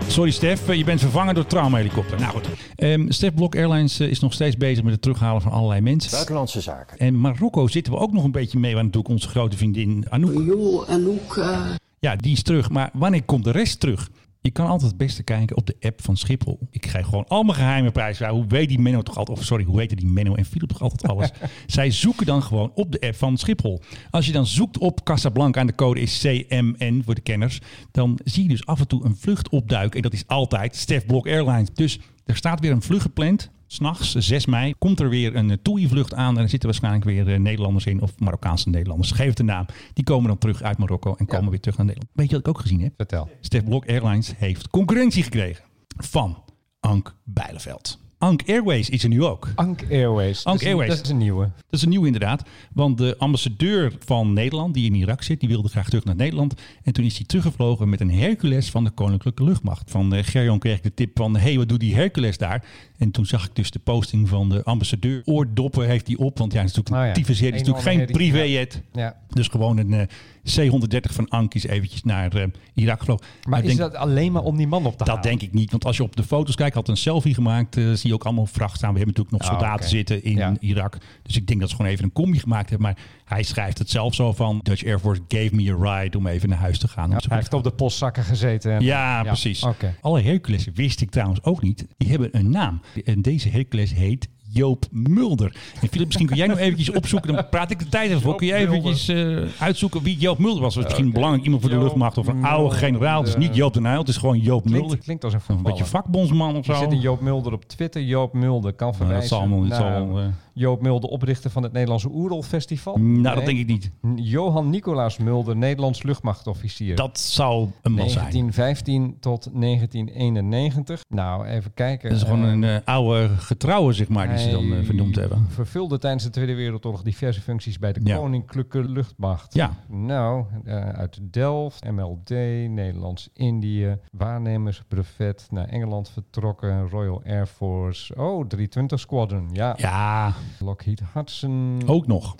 Sorry Stef, eh, je bent vervangen door traumahelikopter. Nou goed, Ehm Stef Blok Airlines eh, is nog steeds bezig met het terughalen van allerlei mensen. Buitenlandse zaken. En Marokko zitten we ook nog een beetje mee, want natuurlijk onze grote vriendin Anouk. Jo, Anouk. eh, Ja, die is terug. Maar wanneer komt de rest terug? Je kan altijd het beste kijken op de app van Schiphol. Ik geef gewoon al mijn geheime prijzen. Ja, hoe weet die Menno toch altijd... Of sorry, hoe weten die Menno en Philip toch altijd alles? [laughs] Zij zoeken dan gewoon op de app van Schiphol. Als je dan zoekt op Casablanca en de code is CMN voor de kenners... dan zie je dus af en toe een vlucht opduiken. En dat is altijd Stef Blok Airlines. Dus er staat weer een vlucht gepland. S'nachts, 6 mei, komt er weer een TUI-vlucht aan. En er zitten waarschijnlijk weer eh, Nederlanders in. Of Marokkaanse Nederlanders. Geef het de naam. Die komen dan terug uit Marokko en komen weer terug naar Nederland. Weet je wat ik ook gezien heb? Vertel. Stef Blok Airlines heeft concurrentie gekregen van Ank Bijleveld. Ank Airways is er nu ook. Ank Airways. Ank Dat is een- Airways. Dat is een nieuwe. Dat is een nieuw inderdaad. Want de ambassadeur van Nederland, die in Irak zit, die wilde graag terug naar Nederland. En toen is hij teruggevlogen met een Hercules van de Koninklijke Luchtmacht. Van uh, Gerjon kreeg ik de tip van, hé, hey, wat doet die Hercules daar? En toen zag ik dus de posting van de ambassadeur. Oordoppen heeft hij op, want ja, het is natuurlijk Nou een ja, tyfus Het is natuurlijk geen privéjet. Ja. Dus gewoon een eh, C-130 van Ank is eventjes naar eh, Irak gevlogen. Maar ik is denk- dat alleen maar om die man op te dat halen? denk ik niet. Want als je op de foto's kijkt, had een selfie gemaakt. eh, zie je ook allemaal vracht staan. We hebben natuurlijk nog Ah, soldaten zitten in Ja. Irak. Dus ik denk dat ze gewoon even een combi gemaakt hebben. Maar hij schrijft het zelf zo van... Dutch Air Force gave me a ride om even naar huis te gaan. Ja, hij heeft op de postzakken gezeten. en- Ja, precies. Alle Hercules wist ik trouwens ook niet. Die hebben een naam. En deze Hercules heet Joop Mulder. En Philip, misschien kun jij nog eventjes opzoeken. Dan praat ik de tijd even voor. Kun jij eventjes eh, uitzoeken wie Joop Mulder was? Was misschien Oké. belangrijk iemand voor de Joop luchtmacht of een oude generaal. Het is niet Joop de Nijl, het is gewoon Joop Mulder. Klinkt, als een Een beetje vakbondsman of Er zo. zit een Joop Mulder op Twitter. Joop Mulder kan Nou, verwijzen dat zal allemaal eh, Joop Mulder, oprichter van het Nederlandse Oerol Festival. nou, dat denk ik niet. Johan Nicolaas Mulder, Nederlands luchtmachtofficier. Dat zou een man zijn. 1915 tot 1991. Nou, even kijken. Dat is gewoon Eh, een oude getrouwe, zeg maar, ze dan eh, vernoemd hebben. Vervulde tijdens de Tweede Wereldoorlog diverse functies bij de Ja. Koninklijke Luchtmacht. Ja. Nou, eh, uit Delft, MLD, Nederlands-Indië, waarnemersbrevet naar Engeland vertrokken, Royal Air Force. Oh, 320 Squadron, ja. Ja, Lockheed Hudson. ook nog.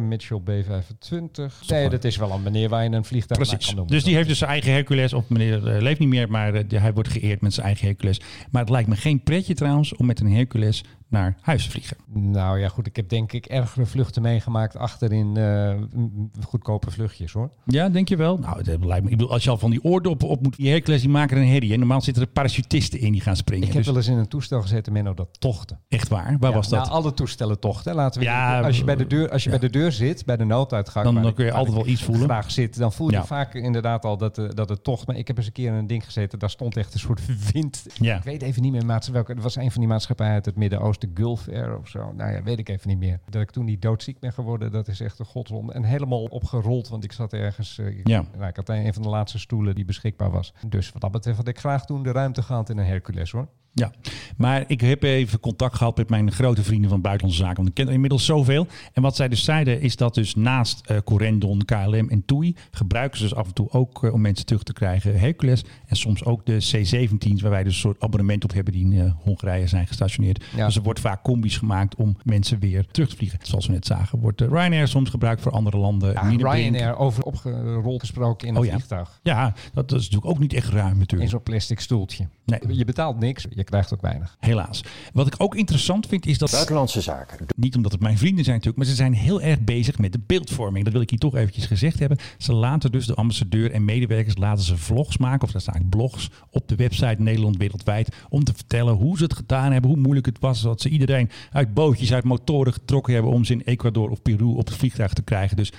Mitchell B-25. Nee, dat is wel een meneer waar je een vliegtuig naar Precies. kan noemen. Dus die heeft dus zijn eigen Hercules. Of meneer eh, leeft niet meer, maar hij wordt geëerd met zijn eigen Hercules. Maar het lijkt me geen pretje trouwens om met een Hercules naar huis vliegen. Nou ja, goed. Ik heb denk ik ergere vluchten meegemaakt achterin eh, m- goedkope vluchtjes hoor. Ja, denk je wel? Nou, dat lijkt me. Ik bedoel, als je al van die oordoppen op moet, die Hercules die maken een herrie. En normaal zitten er parachutisten in die gaan springen. Ik heb Dus wel eens in een toestel gezeten, Menno, dat tochten. echt waar. Waar Ja, was dat? Nou, alle toestellen tochten. Laten we Ja, als je bij de deur, als je ja. bij de deur zit, bij de nooduitgang, Dan- kun je altijd wel iets voelen. Graag zit, dan voel je vaak inderdaad al dat, eh, dat het tocht. Maar ik heb eens een keer in een ding gezeten, daar stond echt een soort [laughs] wind. Ik weet even niet meer maats, welke. Het was een van die maatschappijen uit het Midden-Oosten, Gulf Air of zo. Nou ja, weet ik even niet meer. Dat ik toen niet doodziek ben geworden, dat is echt een godswonde. En helemaal opgerold, want ik zat ergens. eh, ik, Ja. nou, ik had een van de laatste stoelen die beschikbaar was. Dus wat dat betreft had ik graag toen de ruimte gehad in een Hercules hoor. Ja, maar ik heb even contact gehad met mijn grote vrienden van Buitenlandse Zaken. Want ik ken er inmiddels zoveel. En wat zij dus zeiden is dat dus naast eh Corendon, KLM en TUI... gebruiken ze dus af en toe ook eh, om mensen terug te krijgen Hercules. En soms ook de C-17's waar wij dus een soort abonnement op hebben... die in eh, Hongarije zijn gestationeerd. Ja. Dus er wordt vaak combis gemaakt om mensen weer terug te vliegen. Zoals we net zagen wordt Ryanair soms gebruikt voor andere landen. Ja. Ryanair over opgerold gesproken in een Oh ja. vliegtuig. Ja, dat, is natuurlijk ook niet echt ruim In natuurlijk. zo'n plastic stoeltje. Nee. Je betaalt niks, je krijgt ook weinig. Helaas. Wat ik ook interessant vind is dat... Buitenlandse zaken. Niet omdat het mijn vrienden zijn natuurlijk, maar ze zijn heel erg bezig met de beeldvorming. Dat wil ik hier toch eventjes gezegd hebben. Ze laten dus de ambassadeur en medewerkers laten ze vlogs maken, of daar staan blogs op de website Nederland Wereldwijd, om te vertellen hoe ze het gedaan hebben, hoe moeilijk het was, dat ze iedereen uit bootjes, uit motoren getrokken hebben om ze in Ecuador of Peru op het vliegtuig te krijgen. Dus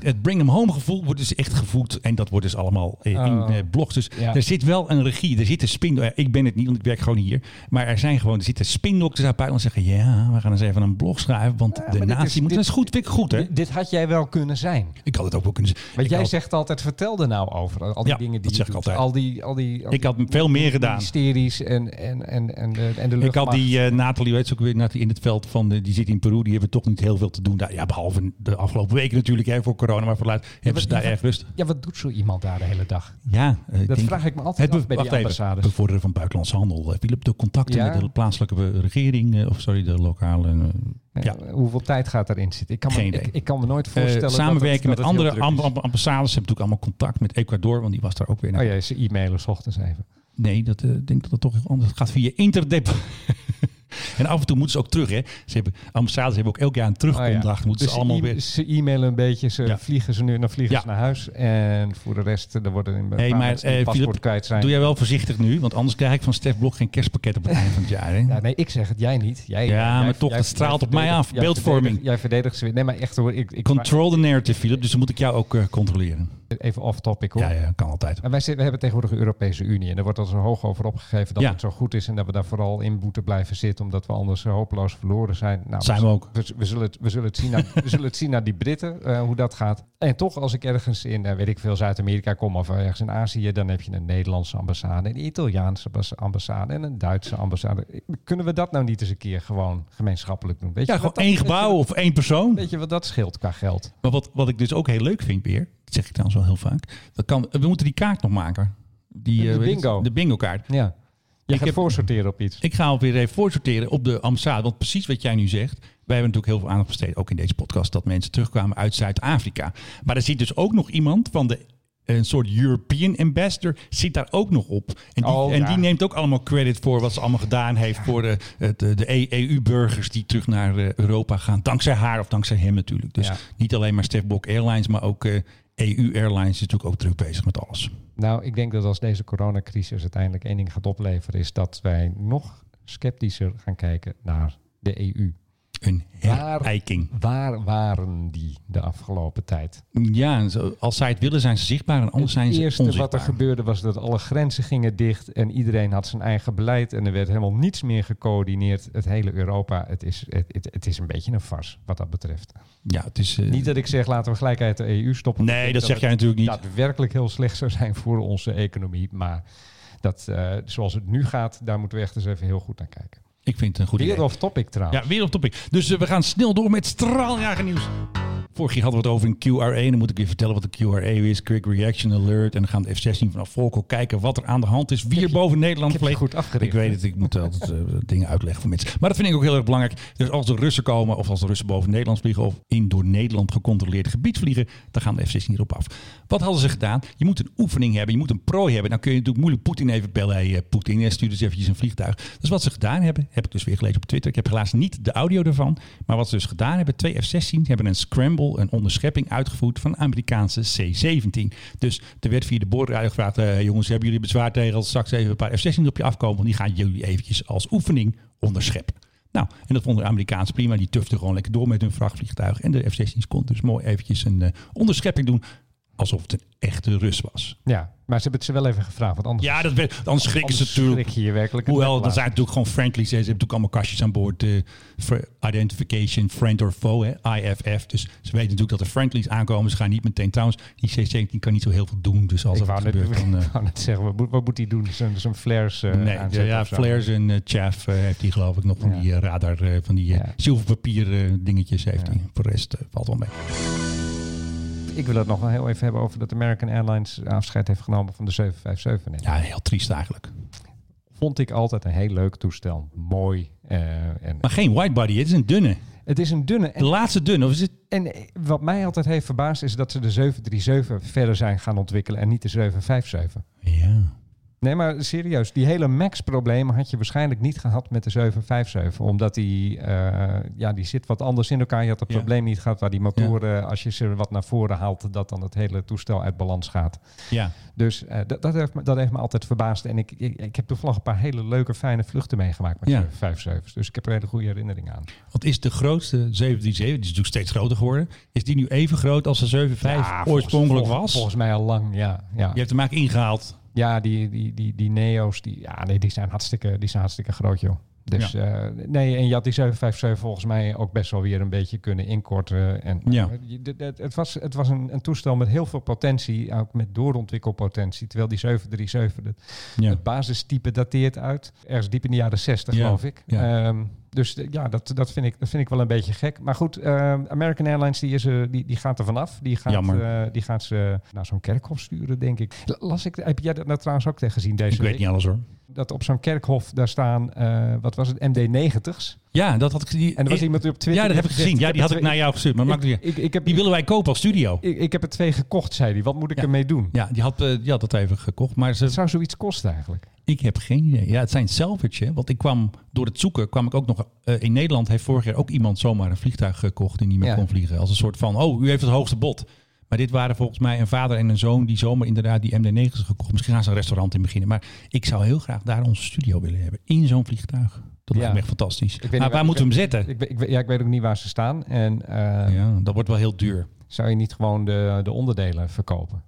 het bring them home gevoel wordt dus echt gevoed. En dat wordt dus allemaal eh, in Oh. eh, blogs. Dus Ja. er zit wel een regie. Er zitten spin... eh, Ik ben het niet, want ik werk gewoon hier. Maar er zijn gewoon... Er zitten spindokters uit buitenland zeggen... Ja, we gaan eens even een blog schrijven. Want de natie moet... dit- Dat is goed, vind ik goed, hè? Dit, dit had jij wel kunnen zijn. Ik had het ook wel kunnen zeggen. Want Ik jij had- zegt altijd, vertel er nou over. Al die Ja, dingen die dat zeg ik altijd. Al die, al die, al Ik had veel meer gedaan. Mysteries en, en, en, en, de, en de Ik had die eh Nathalie, weet je ook weer, Nathalie in het veld van, de, die zit in Peru, die hebben toch niet heel veel te doen daar. Ja, behalve de afgelopen weken natuurlijk, hè, voor corona, maar vooruit hebben ze wat- daar erg rustig. Ja, wat doet zo iemand daar de hele dag? Ja, eh, Dat vraag ik me altijd het af bij die even, ambassades. Bevorderen van buitenlandse handel. Eh, Philip, de contacten Ja. met de plaatselijke regering, eh, of sorry, de lokale. eh, ja. Hoeveel tijd gaat daarin zitten? Ik kan, Geen me, ik, ik kan me nooit voorstellen dat het- samenwerken dat met andere amb- amb- ambassades. Hebben natuurlijk allemaal contact met Ecuador, want die was daar ook weer. Oh ja, ze e-mailen ochtends even. Nee, dat ik denk dat het toch heel anders gaat via interdep. [laughs] en af en toe moeten ze ook terug, hè? Ze hebben, ambassades hebben ook elk jaar een terugkomdag. Oh Moeten Dus ze allemaal e- weer. Ze e-mailen een beetje, ze Ja. vliegen ze nu, dan vliegen Ja. ze naar huis. En voor de rest, er worden een Hey, maar eh, paspoort kwijt zijn. doe jij wel voorzichtig nu, want anders krijg ik van Stef Blok geen kerstpakket op het einde van het jaar. Hè? Ja, nee, ik zeg het, jij niet. Jij, Ja, jij- maar toch, het straalt op mij af. Beeldvorming. Jij verdedigt ze weer. Nee, maar echt hoor, ik, ik Control the narrative, Philip. Dus dan moet ik jou ook eh, controleren. even off topic hoor. Ja, ja, kan altijd. En wij zitten, we hebben tegenwoordig de Europese Unie en er wordt al zo hoog over opgegeven dat het zo goed is en dat we daar vooral in moeten blijven zitten omdat we anders eh, hopeloos verloren zijn. Nou, Zijn we ook. We, we zullen, het, we, zullen het zien naar, we zullen het zien naar die Britten, eh, hoe dat gaat. En toch, als ik ergens in, eh, weet ik veel, Zuid-Amerika kom of ergens in Azië, dan heb je een Nederlandse ambassade, een Italiaanse ambas- ambassade en een Duitse ambassade. Kunnen we dat nou niet eens een keer gewoon gemeenschappelijk doen? Weet Ja, je gewoon dat- één gebouw of één persoon. Weet je wat dat scheelt qua geld? Maar wat, wat ik dus ook heel leuk vind weer, dat zeg ik trouwens wel heel vaak. Dat kan, we moeten die kaart nog maken. Die, De bingo. De bingo kaart. Ja. Je Ik gaat heb- voorsorteren op iets. Ik ga alweer even voorsorteren op de ambassade. Want precies wat jij nu zegt. Wij hebben natuurlijk heel veel aandacht besteed, ook in deze podcast, dat mensen terugkwamen uit Zuid-Afrika. Maar er zit dus ook nog iemand van de een soort European ambassador zit daar ook nog op. En die, Oh, en ja. die neemt ook allemaal credit voor wat ze allemaal gedaan heeft voor de, de, de EU-burgers die terug naar eh, Europa gaan. Dankzij haar of dankzij hem natuurlijk. Dus Ja. niet alleen maar Stef Blok Airlines, maar ook eh, EU-airlines is natuurlijk ook druk bezig met alles. Nou, ik denk dat als deze coronacrisis uiteindelijk één ding gaat opleveren, is dat wij nog sceptischer gaan kijken naar de EU. Een Waar- herijking. Waar waren die de afgelopen tijd? Ja, als zij het willen zijn ze zichtbaar en anders zijn het ze eerste onzichtbaar. wat er gebeurde was dat alle grenzen gingen dicht en iedereen had zijn eigen beleid en er werd helemaal niets meer gecoördineerd. Het hele Europa, het is, het, het, het is een beetje een fars wat dat betreft. Ja, het is... eh, Niet dat ik zeg laten we gelijk uit de EU stoppen. Nee, dat zeg het jij natuurlijk niet. daadwerkelijk heel slecht zou zijn voor onze economie. Maar dat, eh, zoals het nu gaat, daar moeten we echt eens even heel goed naar kijken. Ik vind het een goed Weer idee. off topic trouwens. Ja, weer op topic. Dus eh, we gaan snel door met straaljager nieuws. Vorig jaar hadden we het over een QRA. En dan moet ik weer vertellen wat een QRA is. Quick Reaction Alert. En dan gaan de F-16 vanaf Volkel kijken wat er aan de hand is. Wie er boven Nederland je vliegt. goed afgericht, Ik weet het. Ik moet altijd eh, dingen uitleggen voor mensen. Maar dat vind ik ook heel erg belangrijk. Dus als de Russen komen of als de Russen boven Nederland vliegen... of in door Nederland gecontroleerd gebied vliegen... dan gaan de F-16 hierop af. Wat hadden ze gedaan? Je moet een oefening hebben. Je moet een prooi hebben. Dan kun je natuurlijk moeilijk Poetin even bellen. Hey, eh, Poetin, eh, stuur dus eventjes een vliegtuig. Dus wat ze gedaan hebben, heb ik dus weer gelezen op Twitter. Ik heb helaas niet de audio ervan. Maar wat ze dus gedaan hebben, twee F-16 hebben een scramble, een onderschepping uitgevoerd van Amerikaanse C-17. Dus er werd via de boordradio gevraagd, eh, jongens, hebben jullie bezwaar tegen als straks even een paar F-16 op je afkomen? Want die gaan jullie eventjes als oefening onderscheppen. Nou, en dat vonden de Amerikaanse prima. Die tuften gewoon lekker door met hun vrachtvliegtuig. En de F-16's konden dus mooi eventjes een eh, onderschepping doen. Alsof het een echte Rus was. Ja, maar ze hebben het ze wel even gevraagd. Want anders, Ja, dat werd, dan schrikken ze anders natuurlijk. schrik je werkelijk. Hoewel, dat zijn natuurlijk gewoon friendly. Ze hebben natuurlijk allemaal kastjes aan boord. for identification, friend or foe, hè, IFF. Dus ze weten natuurlijk dat er friendlies aankomen. Ze gaan niet meteen trouwens. Die C-17 kan niet zo heel veel doen. Dus als ik er net, gebeurt, dan... [laughs] ik eh, net zeggen, wat moet, wat moet hij doen? Zijn, zijn flares eh nee, ja, flares en chaff heeft hij geloof ik nog van Ja. die radar, van die zilverpapier dingetjes heeft hij. Voor de rest valt wel mee. Ik wil het nog wel heel even hebben over dat American Airlines afscheid heeft genomen van de 757. Nee. Ja, heel triest eigenlijk. Vond ik altijd een heel leuk toestel. Mooi. eh, en Maar geen widebody, het is een dunne. het is een dunne. De laatste dunne. Of is het... en wat mij altijd heeft verbaasd is dat ze de 737 verder zijn gaan ontwikkelen en niet de 757. Ja. Nee, maar serieus, die hele Max-problemen had je waarschijnlijk niet gehad met de 757. Omdat die, eh, ja, die zit wat anders in elkaar. Je had het Ja. probleem niet gehad waar die motoren, als je ze wat naar voren haalt, dat dan het hele toestel uit balans gaat. Ja. Dus eh, dat, dat, heeft me, dat heeft me altijd verbaasd. En ik, ik, ik heb toevallig een paar hele leuke, fijne vluchten meegemaakt met Ja. 757's. Dus ik heb er een hele goede herinnering aan. Wat is de grootste 737? Die is natuurlijk steeds groter geworden. Is die nu even groot als de 75 Ja, oorspronkelijk volgens- was? Volgens mij al lang, ja. ja. Je hebt hem eigenlijk ingehaald. Ja, die, die, die, die Neo's, die, ja, nee, die, zijn hartstikke, die zijn hartstikke groot, joh. Dus Ja. eh, nee, en je had die 757 volgens mij ook best wel weer een beetje kunnen inkorten. En, Ja. eh, het was, het was een, een toestel met heel veel potentie, ook met doorontwikkelpotentie. Terwijl die 737, de, Ja. het basistype dateert uit, ergens diep in de jaren 60 Ja. geloof ik. Ja. Ehm, dus de- ja, dat, dat, vind ik, dat vind ik wel een beetje gek. Maar goed, eh, American Airlines die, is, er- die, die gaat er vanaf. Die gaat, eh, die gaat ze naar zo'n kerkhof sturen, denk ik. Las ik, heb jij dat nou trouwens ook tegen gezien deze Ik weet week? niet alles hoor. Dat op zo'n kerkhof, daar staan, eh, wat was het, MD-90's. Ja, dat had ik. Die, En er was iemand die op Twitter... Ja, dat heb ik gezien. Ja, die had ik naar jou gestuurd. Maar maakt niet uit. ik, ik, heb, Die willen wij kopen als studio. ik, ik heb er twee gekocht, zei hij. Wat moet ik Ja. ermee doen? Ja, die had, eh, die had dat even gekocht. Maar ze, Het zou zoiets kosten eigenlijk. Ik heb geen idee. Ja, het zijn salvage. Hè? Want ik kwam door het zoeken, kwam ik ook nog. eh, in Nederland heeft vorig jaar ook iemand zomaar een vliegtuig gekocht die niet meer Ja. kon vliegen. Als een soort van: oh, u heeft het hoogste bod. Maar dit waren volgens mij een vader en een zoon die zomaar inderdaad die MD-90's gekocht. Misschien gaan ze een restaurant in beginnen. Maar ik zou heel graag daar onze studio willen hebben. In zo'n vliegtuig. Dat Ja. lijkt me echt fantastisch. Maar waar moeten we hem zetten? Ik, ik, ja, ik weet ook niet waar ze staan. En eh, ja, dat wordt wel heel duur. zou je niet gewoon de, de onderdelen verkopen?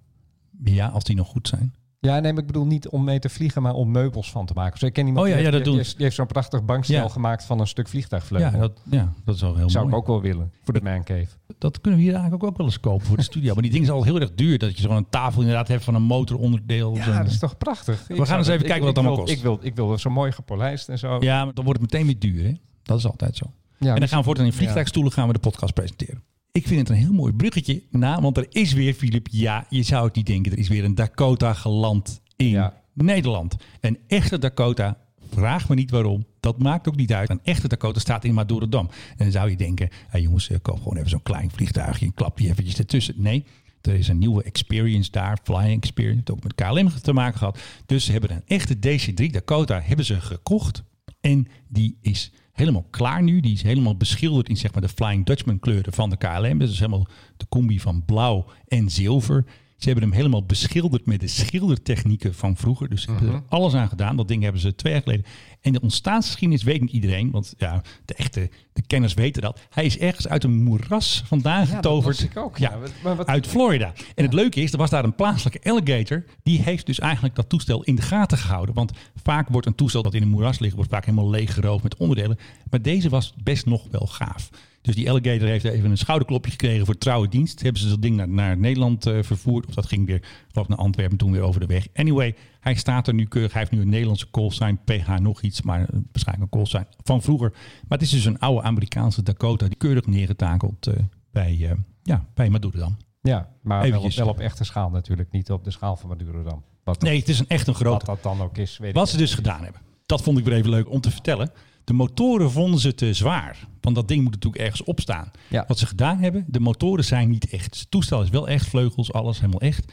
Ja, als die nog goed zijn. Ja, nee, maar ik bedoel niet om mee te vliegen, maar om meubels van te maken. Dus ik ken iemand Oh ja, die, ja, heeft- dat die, doen heeft, die heeft zo'n prachtig bankstel Ja. gemaakt van een stuk vliegtuigvleugel. Ja dat, ja, dat is wel heel zou mooi. ik ook wel willen voor de man cave. Dat kunnen we hier eigenlijk ook wel eens kopen voor de studio. Maar die dingen zijn al heel erg duur. Dat je zo'n een tafel inderdaad hebt van een motoronderdeel. Ja, dat is toch prachtig. Ik gaan zou eens dat- even ik- kijken wat het allemaal kost. Ik wil, ik wil zo mooi gepolijst en zo. Ja, maar dan wordt het meteen weer duur. Hè? Dat is altijd zo. Ja, en dan gaan we voortaan in vliegtuigstoelen gaan we de podcast presenteren. Ik vind het een heel mooi bruggetje na, want er is weer, Filip, ja, je zou het niet denken, er is weer een Dakota geland in Ja. Nederland. Een echte Dakota, vraag me niet waarom, dat maakt ook niet uit. Een echte Dakota staat in Madurodam. En dan zou je denken, hey jongens, eh, koop gewoon even zo'n klein vliegtuigje en klap die eventjes ertussen. Nee, er is een nieuwe experience daar, flying experience, heeft ook met KLM te maken gehad. Dus ze hebben een echte DC-3 Dakota hebben ze gekocht. En die is helemaal klaar nu. Die is helemaal beschilderd in zeg maar, de Flying Dutchman kleuren van de KLM. Dat is helemaal de combi van blauw en zilver. Ze hebben hem helemaal beschilderd met de schildertechnieken van vroeger. Dus ze hebben er alles aan gedaan. Dat ding hebben ze twee jaar geleden. En de ontstaansgeschiedenis weet niet iedereen. Want ja, de echte de kenners weten dat. Hij is ergens uit een moeras vandaan Ja, dat getoverd. las ik ook, Ja, ja. Wat- maar wat- uit Florida. En het leuke is, er was daar een plaatselijke alligator. Die heeft dus eigenlijk dat toestel in de gaten gehouden. Want vaak wordt een toestel dat in een moeras ligt, wordt vaak helemaal leeggeroofd met onderdelen. Maar deze was best nog wel gaaf. Dus die alligator heeft even een schouderklopje gekregen voor trouwe dienst. Hebben ze dat ding naar, naar Nederland eh, vervoerd. Of dat ging weer geloof naar Antwerpen toen weer over de weg. Anyway, hij staat er nu keurig. Hij heeft nu een Nederlandse callsign, PH nog iets, maar eh, waarschijnlijk een callsign van vroeger. Maar het is dus een oude Amerikaanse Dakota die keurig neergetakeld eh, bij, ja, bij Madurodam. Ja, maar wel op, wel op echte schaal natuurlijk. Niet op de schaal van Madurodam. Wat, Nee, het is een echt een grote. wat dat dan ook is, weet Wat ik ze dus gedaan hebben, dat vond ik weer even leuk om te vertellen. De motoren vonden ze te zwaar. Want dat ding moet natuurlijk ergens opstaan. Ja. Wat ze gedaan hebben, de motoren zijn niet echt. Het toestel is wel echt, vleugels, alles helemaal echt.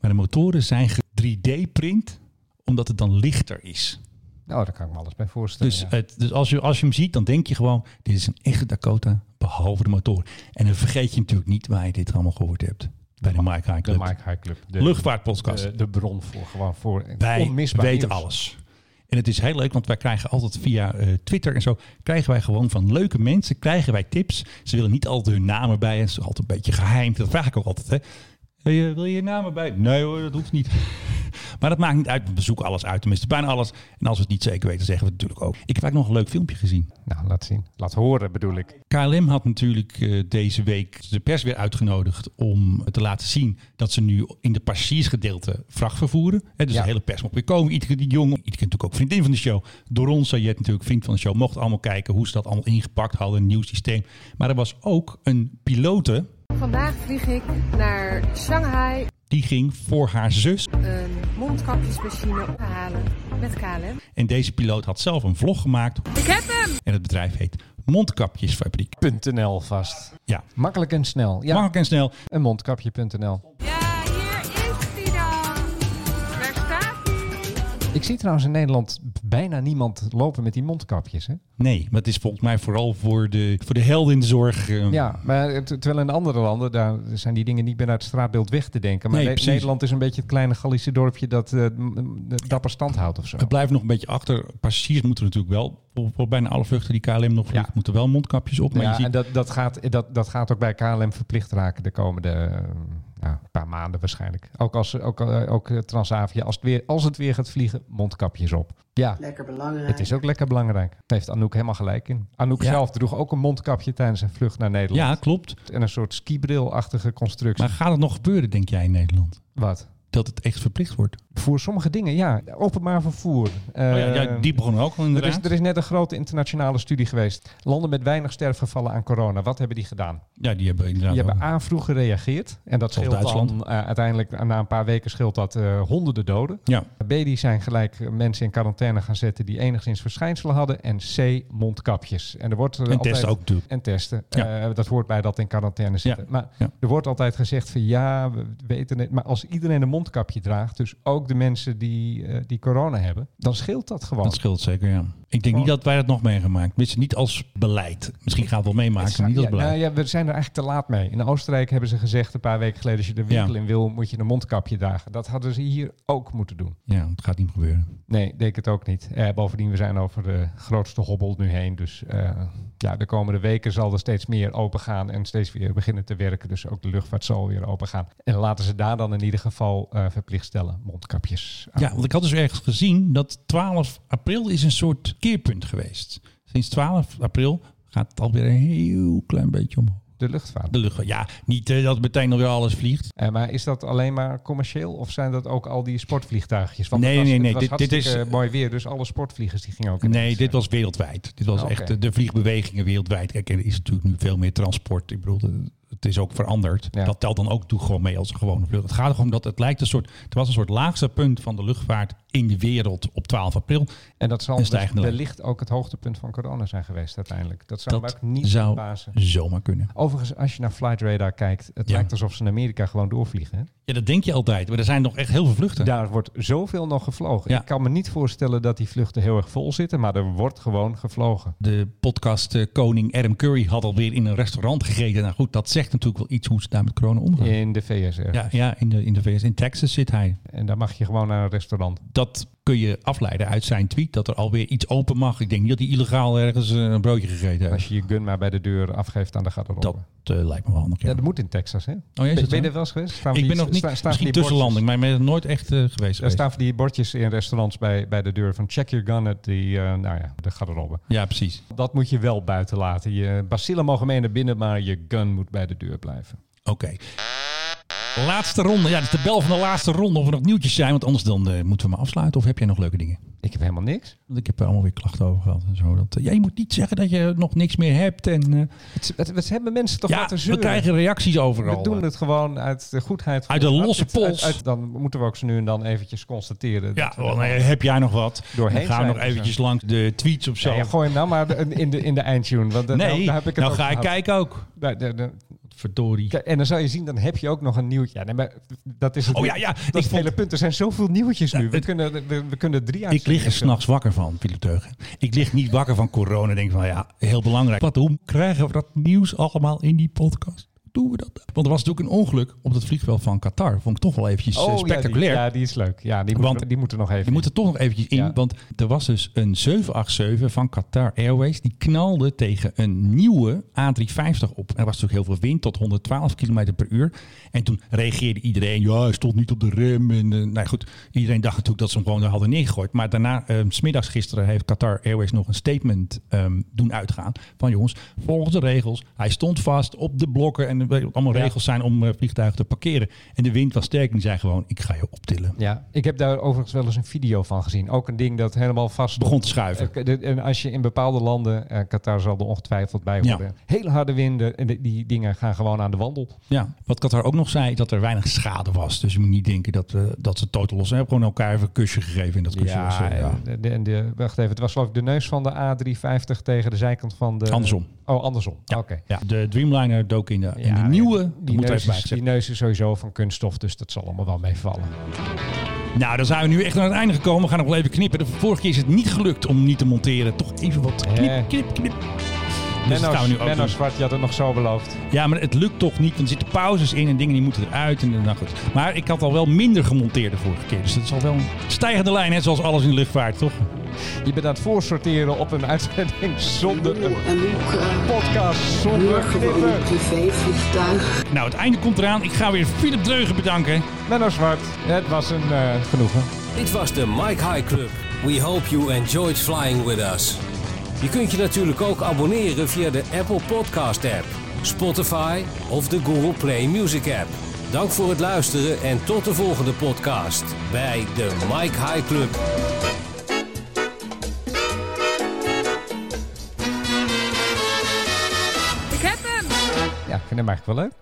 Maar de motoren zijn 3D-print, omdat het dan lichter is. Nou, daar kan ik me alles bij voorstellen. Dus, ja. het, dus als, je, als je hem ziet, dan denk je gewoon, dit is een echte Dakota, behalve de motor. En dan vergeet je natuurlijk niet waar je dit allemaal gehoord hebt. Bij de Mike High de Club. Mike High Club. De, Luchtvaartpodcast. De, de bron voor gewoon voor Wij onmisbaar weten nieuws. alles. En het is heel leuk, want wij krijgen altijd via eh, Twitter en zo, krijgen wij gewoon van leuke mensen, krijgen wij tips. Ze willen niet altijd hun namen bij, en het is altijd een beetje geheim. Dat vraag ik ook altijd, hè. Hey, eh, wil je je namen bij? Nee hoor, dat hoeft niet. [laughs] maar dat maakt niet uit, we zoeken alles uit, tenminste bijna alles. En als we het niet zeker weten, zeggen we het natuurlijk ook. Ik heb eigenlijk nog een leuk filmpje gezien. Nou, laat zien. Laat horen bedoel ik. KLM had natuurlijk eh, deze week de pers weer uitgenodigd om te laten zien dat ze nu in de passagiersgedeelte vracht vervoeren. Hè, dus Ja. de hele pers mocht weer komen. Iedere die jong, iedere natuurlijk ook vriendin van de show. Doron Sayed natuurlijk vriend van de show. Mocht allemaal kijken hoe ze dat allemaal ingepakt hadden. Een nieuw systeem. Maar er was ook een pilote Vandaag vlieg ik naar Shanghai die ging voor haar zus. een mondkapjesmachine ophalen met KLM. En deze piloot had zelf een vlog gemaakt. Ik heb hem! En het bedrijf heet Mondkapjesfabriek. .nl vast. Ja, Makkelijk en snel. Ja, makkelijk en snel. een mondkapje.nl. Ja, Ik zie trouwens in Nederland bijna niemand lopen met die mondkapjes. Hè? Nee, maar het is volgens mij vooral voor de, voor de helden in de zorg. eh, Ja, maar terwijl in andere landen, daar zijn die dingen niet meer uit het straatbeeld weg te denken. Maar Nee, Ne-. Nederland is een beetje het kleine Gallische dorpje dat de dapper stand houdt of zo. Het blijft nog een beetje achter. Passagiers moeten natuurlijk wel, voor, bijna alle vluchten die KLM nog vliegt, moeten wel mondkapjes op. Maar ja, je ziet, en dat, dat, gaat, dat, dat gaat ook bij KLM verplicht raken de komende eh, nou, paar maanden waarschijnlijk. Ook, als, ook, eh, ook eh, Transavia, als het, weer, als het weer gaat vliegen, mondkapjes op. Ja, Lekker belangrijk. het is ook lekker belangrijk. Daar heeft Anouk helemaal gelijk in. Anouk Ja. zelf droeg ook een mondkapje tijdens een vlucht naar Nederland. ja, klopt. En een soort skibrilachtige constructie. Maar gaat het nog gebeuren, denk jij, in Nederland? Wat? Dat het echt verplicht wordt? Voor sommige dingen, ja. Openbaar vervoer. oh ja, ja, Eh, die begonnen ook al er is, er is net een grote internationale studie geweest. Landen met weinig sterfgevallen aan corona. Wat hebben die gedaan? Ja, die hebben inderdaad Die hebben A vroeg gereageerd. En dat scheelt dan Duitsland. eh, uiteindelijk na een paar weken scheelt dat eh, honderden doden. Ja. B die zijn gelijk eh, mensen in quarantaine gaan zetten die enigszins verschijnselen hadden. En C mondkapjes. En er wordt er En altijd, testen ook natuurlijk. En testen. Ja. Eh, dat hoort bij dat in quarantaine zitten. Maar er wordt altijd gezegd van ja, we weten het. Maar als iedereen een mondkapje draagt, dus ook de mensen die, eh, die corona hebben, dan scheelt dat gewoon. Dat scheelt zeker, ja. Ik denk niet dat wij dat nog meegemaakt. Tenminste, niet als beleid. Misschien gaan we het wel meemaken, maar niet als ja, beleid. nou ja, we zijn er eigenlijk te laat mee. In Oostenrijk hebben ze gezegd een paar weken geleden... als je de winkel Ja. in wil, moet je een mondkapje dragen. Dat hadden ze hier ook moeten doen. Ja, het gaat niet gebeuren. Nee, denk het ook niet. Eh, bovendien, we zijn over de grootste hobbel nu heen. Dus eh, ja, de komende weken zal er steeds meer open gaan... en steeds weer beginnen te werken. Dus ook de luchtvaart zal weer open gaan. En laten ze daar dan in ieder geval eh, verplicht stellen. Mondkapjes. aan. Ja, want ik had dus ergens gezien dat 12 april is een soort keerpunt geweest. Sinds 12 april gaat het alweer een heel klein beetje omhoog. De luchtvaart. De luchtvaart, ja. Niet eh, dat meteen nog weer alles vliegt. Eh, maar is dat alleen maar commercieel of zijn dat ook al die sportvliegtuigjes? Want Nee, was, nee, nee, dit- dit is- mooi weer, dus alle sportvliegers die gingen ook. Nee, dit was wereldwijd. Dit was Oké. echt de vliegbewegingen wereldwijd. Kijk, er is natuurlijk nu veel meer transport. Ik bedoel, het is ook veranderd. Ja. Dat telt dan ook toe gewoon mee als een gewone vlucht. Het gaat erom dat het lijkt een soort... Het was een soort laagste punt van de luchtvaart in de wereld op 12 april. En dat zal lijn. wellicht ook het hoogtepunt van corona zijn geweest uiteindelijk. Dat zou Dat ook niet zou verbazen. zomaar kunnen. Overigens, als je naar Flight Radar kijkt, het Ja. lijkt alsof ze in Amerika gewoon doorvliegen. Hè? Ja, dat denk je altijd. Maar er zijn nog echt heel veel vluchten. Daar wordt zoveel nog gevlogen. Ja. Ik kan me niet voorstellen dat die vluchten heel erg vol zitten, maar er wordt gewoon gevlogen. De podcast eh, koning Adam Curry had alweer in een restaurant gegeten. Nou goed, dat zegt natuurlijk wel iets hoe ze daar met corona omgaan. In de VS ergens. Ja, ja in, de, in de VS. In Texas zit hij. En daar mag je gewoon naar een restaurant. Dat kun je afleiden uit zijn tweet. Dat er alweer iets open mag. Ik denk niet dat hij illegaal ergens eh, een broodje gegeten heeft. Als je je gun maar bij de deur afgeeft aan de garderobe. Dat eh, lijkt me wel handig. Ja, Ja. dat moet in Texas, hè? Oh, ben, je er wel eens geweest? Staan ik die- ben nog niet, sta- staan misschien tussenlanding, maar ik ben er nooit echt eh, geweest. Er staan van die bordjes in restaurants bij, bij de deur van check your gun at die, eh, nou ja, de garderobe. Ja, precies. Dat moet je wel buiten laten. Je bacillen mogen mee naar binnen, maar je gun moet bij de deur blijven. Oké. Laatste ronde. Ja, is de bel van de laatste ronde. Of er nog nieuwtjes zijn, want anders dan eh, moeten we maar afsluiten. Of heb jij nog leuke dingen? Ik heb helemaal niks. Want ik heb er allemaal weer klachten over gehad en zo. Dat, eh, ja, je moet niet zeggen dat je nog niks meer hebt. En, eh, Het, het, het hebben mensen toch ja, laten we zeuren? krijgen reacties overal. We doen het gewoon uit de goedheid van Uit de losse Het- uit- pols. uit- dan moeten we ook zo nu en dan eventjes constateren. Ja, dat we wel, heb jij nog wat? Doorheen gaan we zijn nog zo. eventjes langs de tweets of zo. Ja, ja, gooi hem nou maar in de, in de eindtune. Want, eh, nee, nou, daar heb ik het nou ga ik kijken ook. Daar- daar- daar- Verdorie. Kijk, En dan zal je zien, dan heb je ook nog een nieuwtje. Ja, nee, maar dat is het, Oh ja, ja, dat ik vond- hele punt. Er zijn zoveel nieuwtjes nu. We het- kunnen, we, we kunnen drie Ik lig er s'nachts wakker van, Philip. Ik lig niet wakker van corona. Denk van ja, heel belangrijk. Wat, hoe krijgen we dat nieuws allemaal in die podcast? Doen we dat? Want er was natuurlijk een ongeluk op het vliegveld van Qatar. Vond ik toch wel eventjes eh, Oh, ja, die- spectaculair. Ja, die, is leuk. Ja, die, Want- moeten, die moeten nog even. Je moet er toch nog eventjes in, Ja. want er was dus een 787 van Qatar Airways. Die knalde tegen een nieuwe A350 op. Er was natuurlijk heel veel wind, tot 112 km per uur. En toen reageerde iedereen, ja, hij stond niet op de rem. En, eh, nou goed, iedereen dacht natuurlijk dat ze hem gewoon hadden neergegooid. Maar daarna, s smiddags gisteren, heeft Qatar Airways nog een statement ehm, doen uitgaan. Van jongens, volgens de regels, hij stond vast op de blokken. En allemaal Ja. regels zijn om eh, vliegtuigen te parkeren. En de wind was sterk en die zei gewoon, ik ga je optillen. Ja, ik heb daar overigens wel eens een video van gezien. Ook een ding dat helemaal vast. Begon te schuiven. Eh, En als je in bepaalde landen, eh, Qatar zal er ongetwijfeld bij Ja. horen. Hele harde winden en die dingen gaan gewoon aan de wandel. Ja, wat Qatar ook nog zei, dat er weinig schade was. Dus je moet niet denken dat, we dat ze totaal los hebben. Gewoon elkaar even een kusje gegeven in dat kusje. was, Ja, ja. en de, wacht even. Het was geloof ik de neus van de A350 tegen de zijkant van de... Andersom. Oh, andersom. Oké. Ja, de Dreamliner dook in de, in de nieuwe. Die moet neus, is, die neus is sowieso van kunststof, dus dat zal allemaal wel meevallen. Nou, dan zijn we nu echt aan het einde gekomen. We gaan nog wel even knippen. De vorige keer is het niet gelukt om niet te monteren. Toch even wat knip, knip, knip. Dus Menno, gaan we nu ook Menno. Zwart, je had het nog zo beloofd. Ja, maar het lukt toch niet. Want er zitten pauzes in en dingen die moeten eruit. En, nou goed. Maar ik had al wel minder gemonteerd de vorige keer. Dus dat is al wel een stijgende lijn, hè, zoals alles in de luchtvaart, toch? Je bent aan het voorsorteren op een uitzending zonder een podcast, zonder knippen. privévliegtuig. Nou, het einde komt eraan. Ik ga weer Philip Dreugen bedanken. Menno Zwart, het was een eh, genoegen. Dit was de Mike High Club. We hope you enjoyed flying with us. Je kunt je natuurlijk ook abonneren via de Apple Podcast app, Spotify of de Google Play Music app. Dank voor het luisteren en tot de volgende podcast bij de Mike High Club. Ik heb hem! Ja, ik vind hem eigenlijk wel leuk.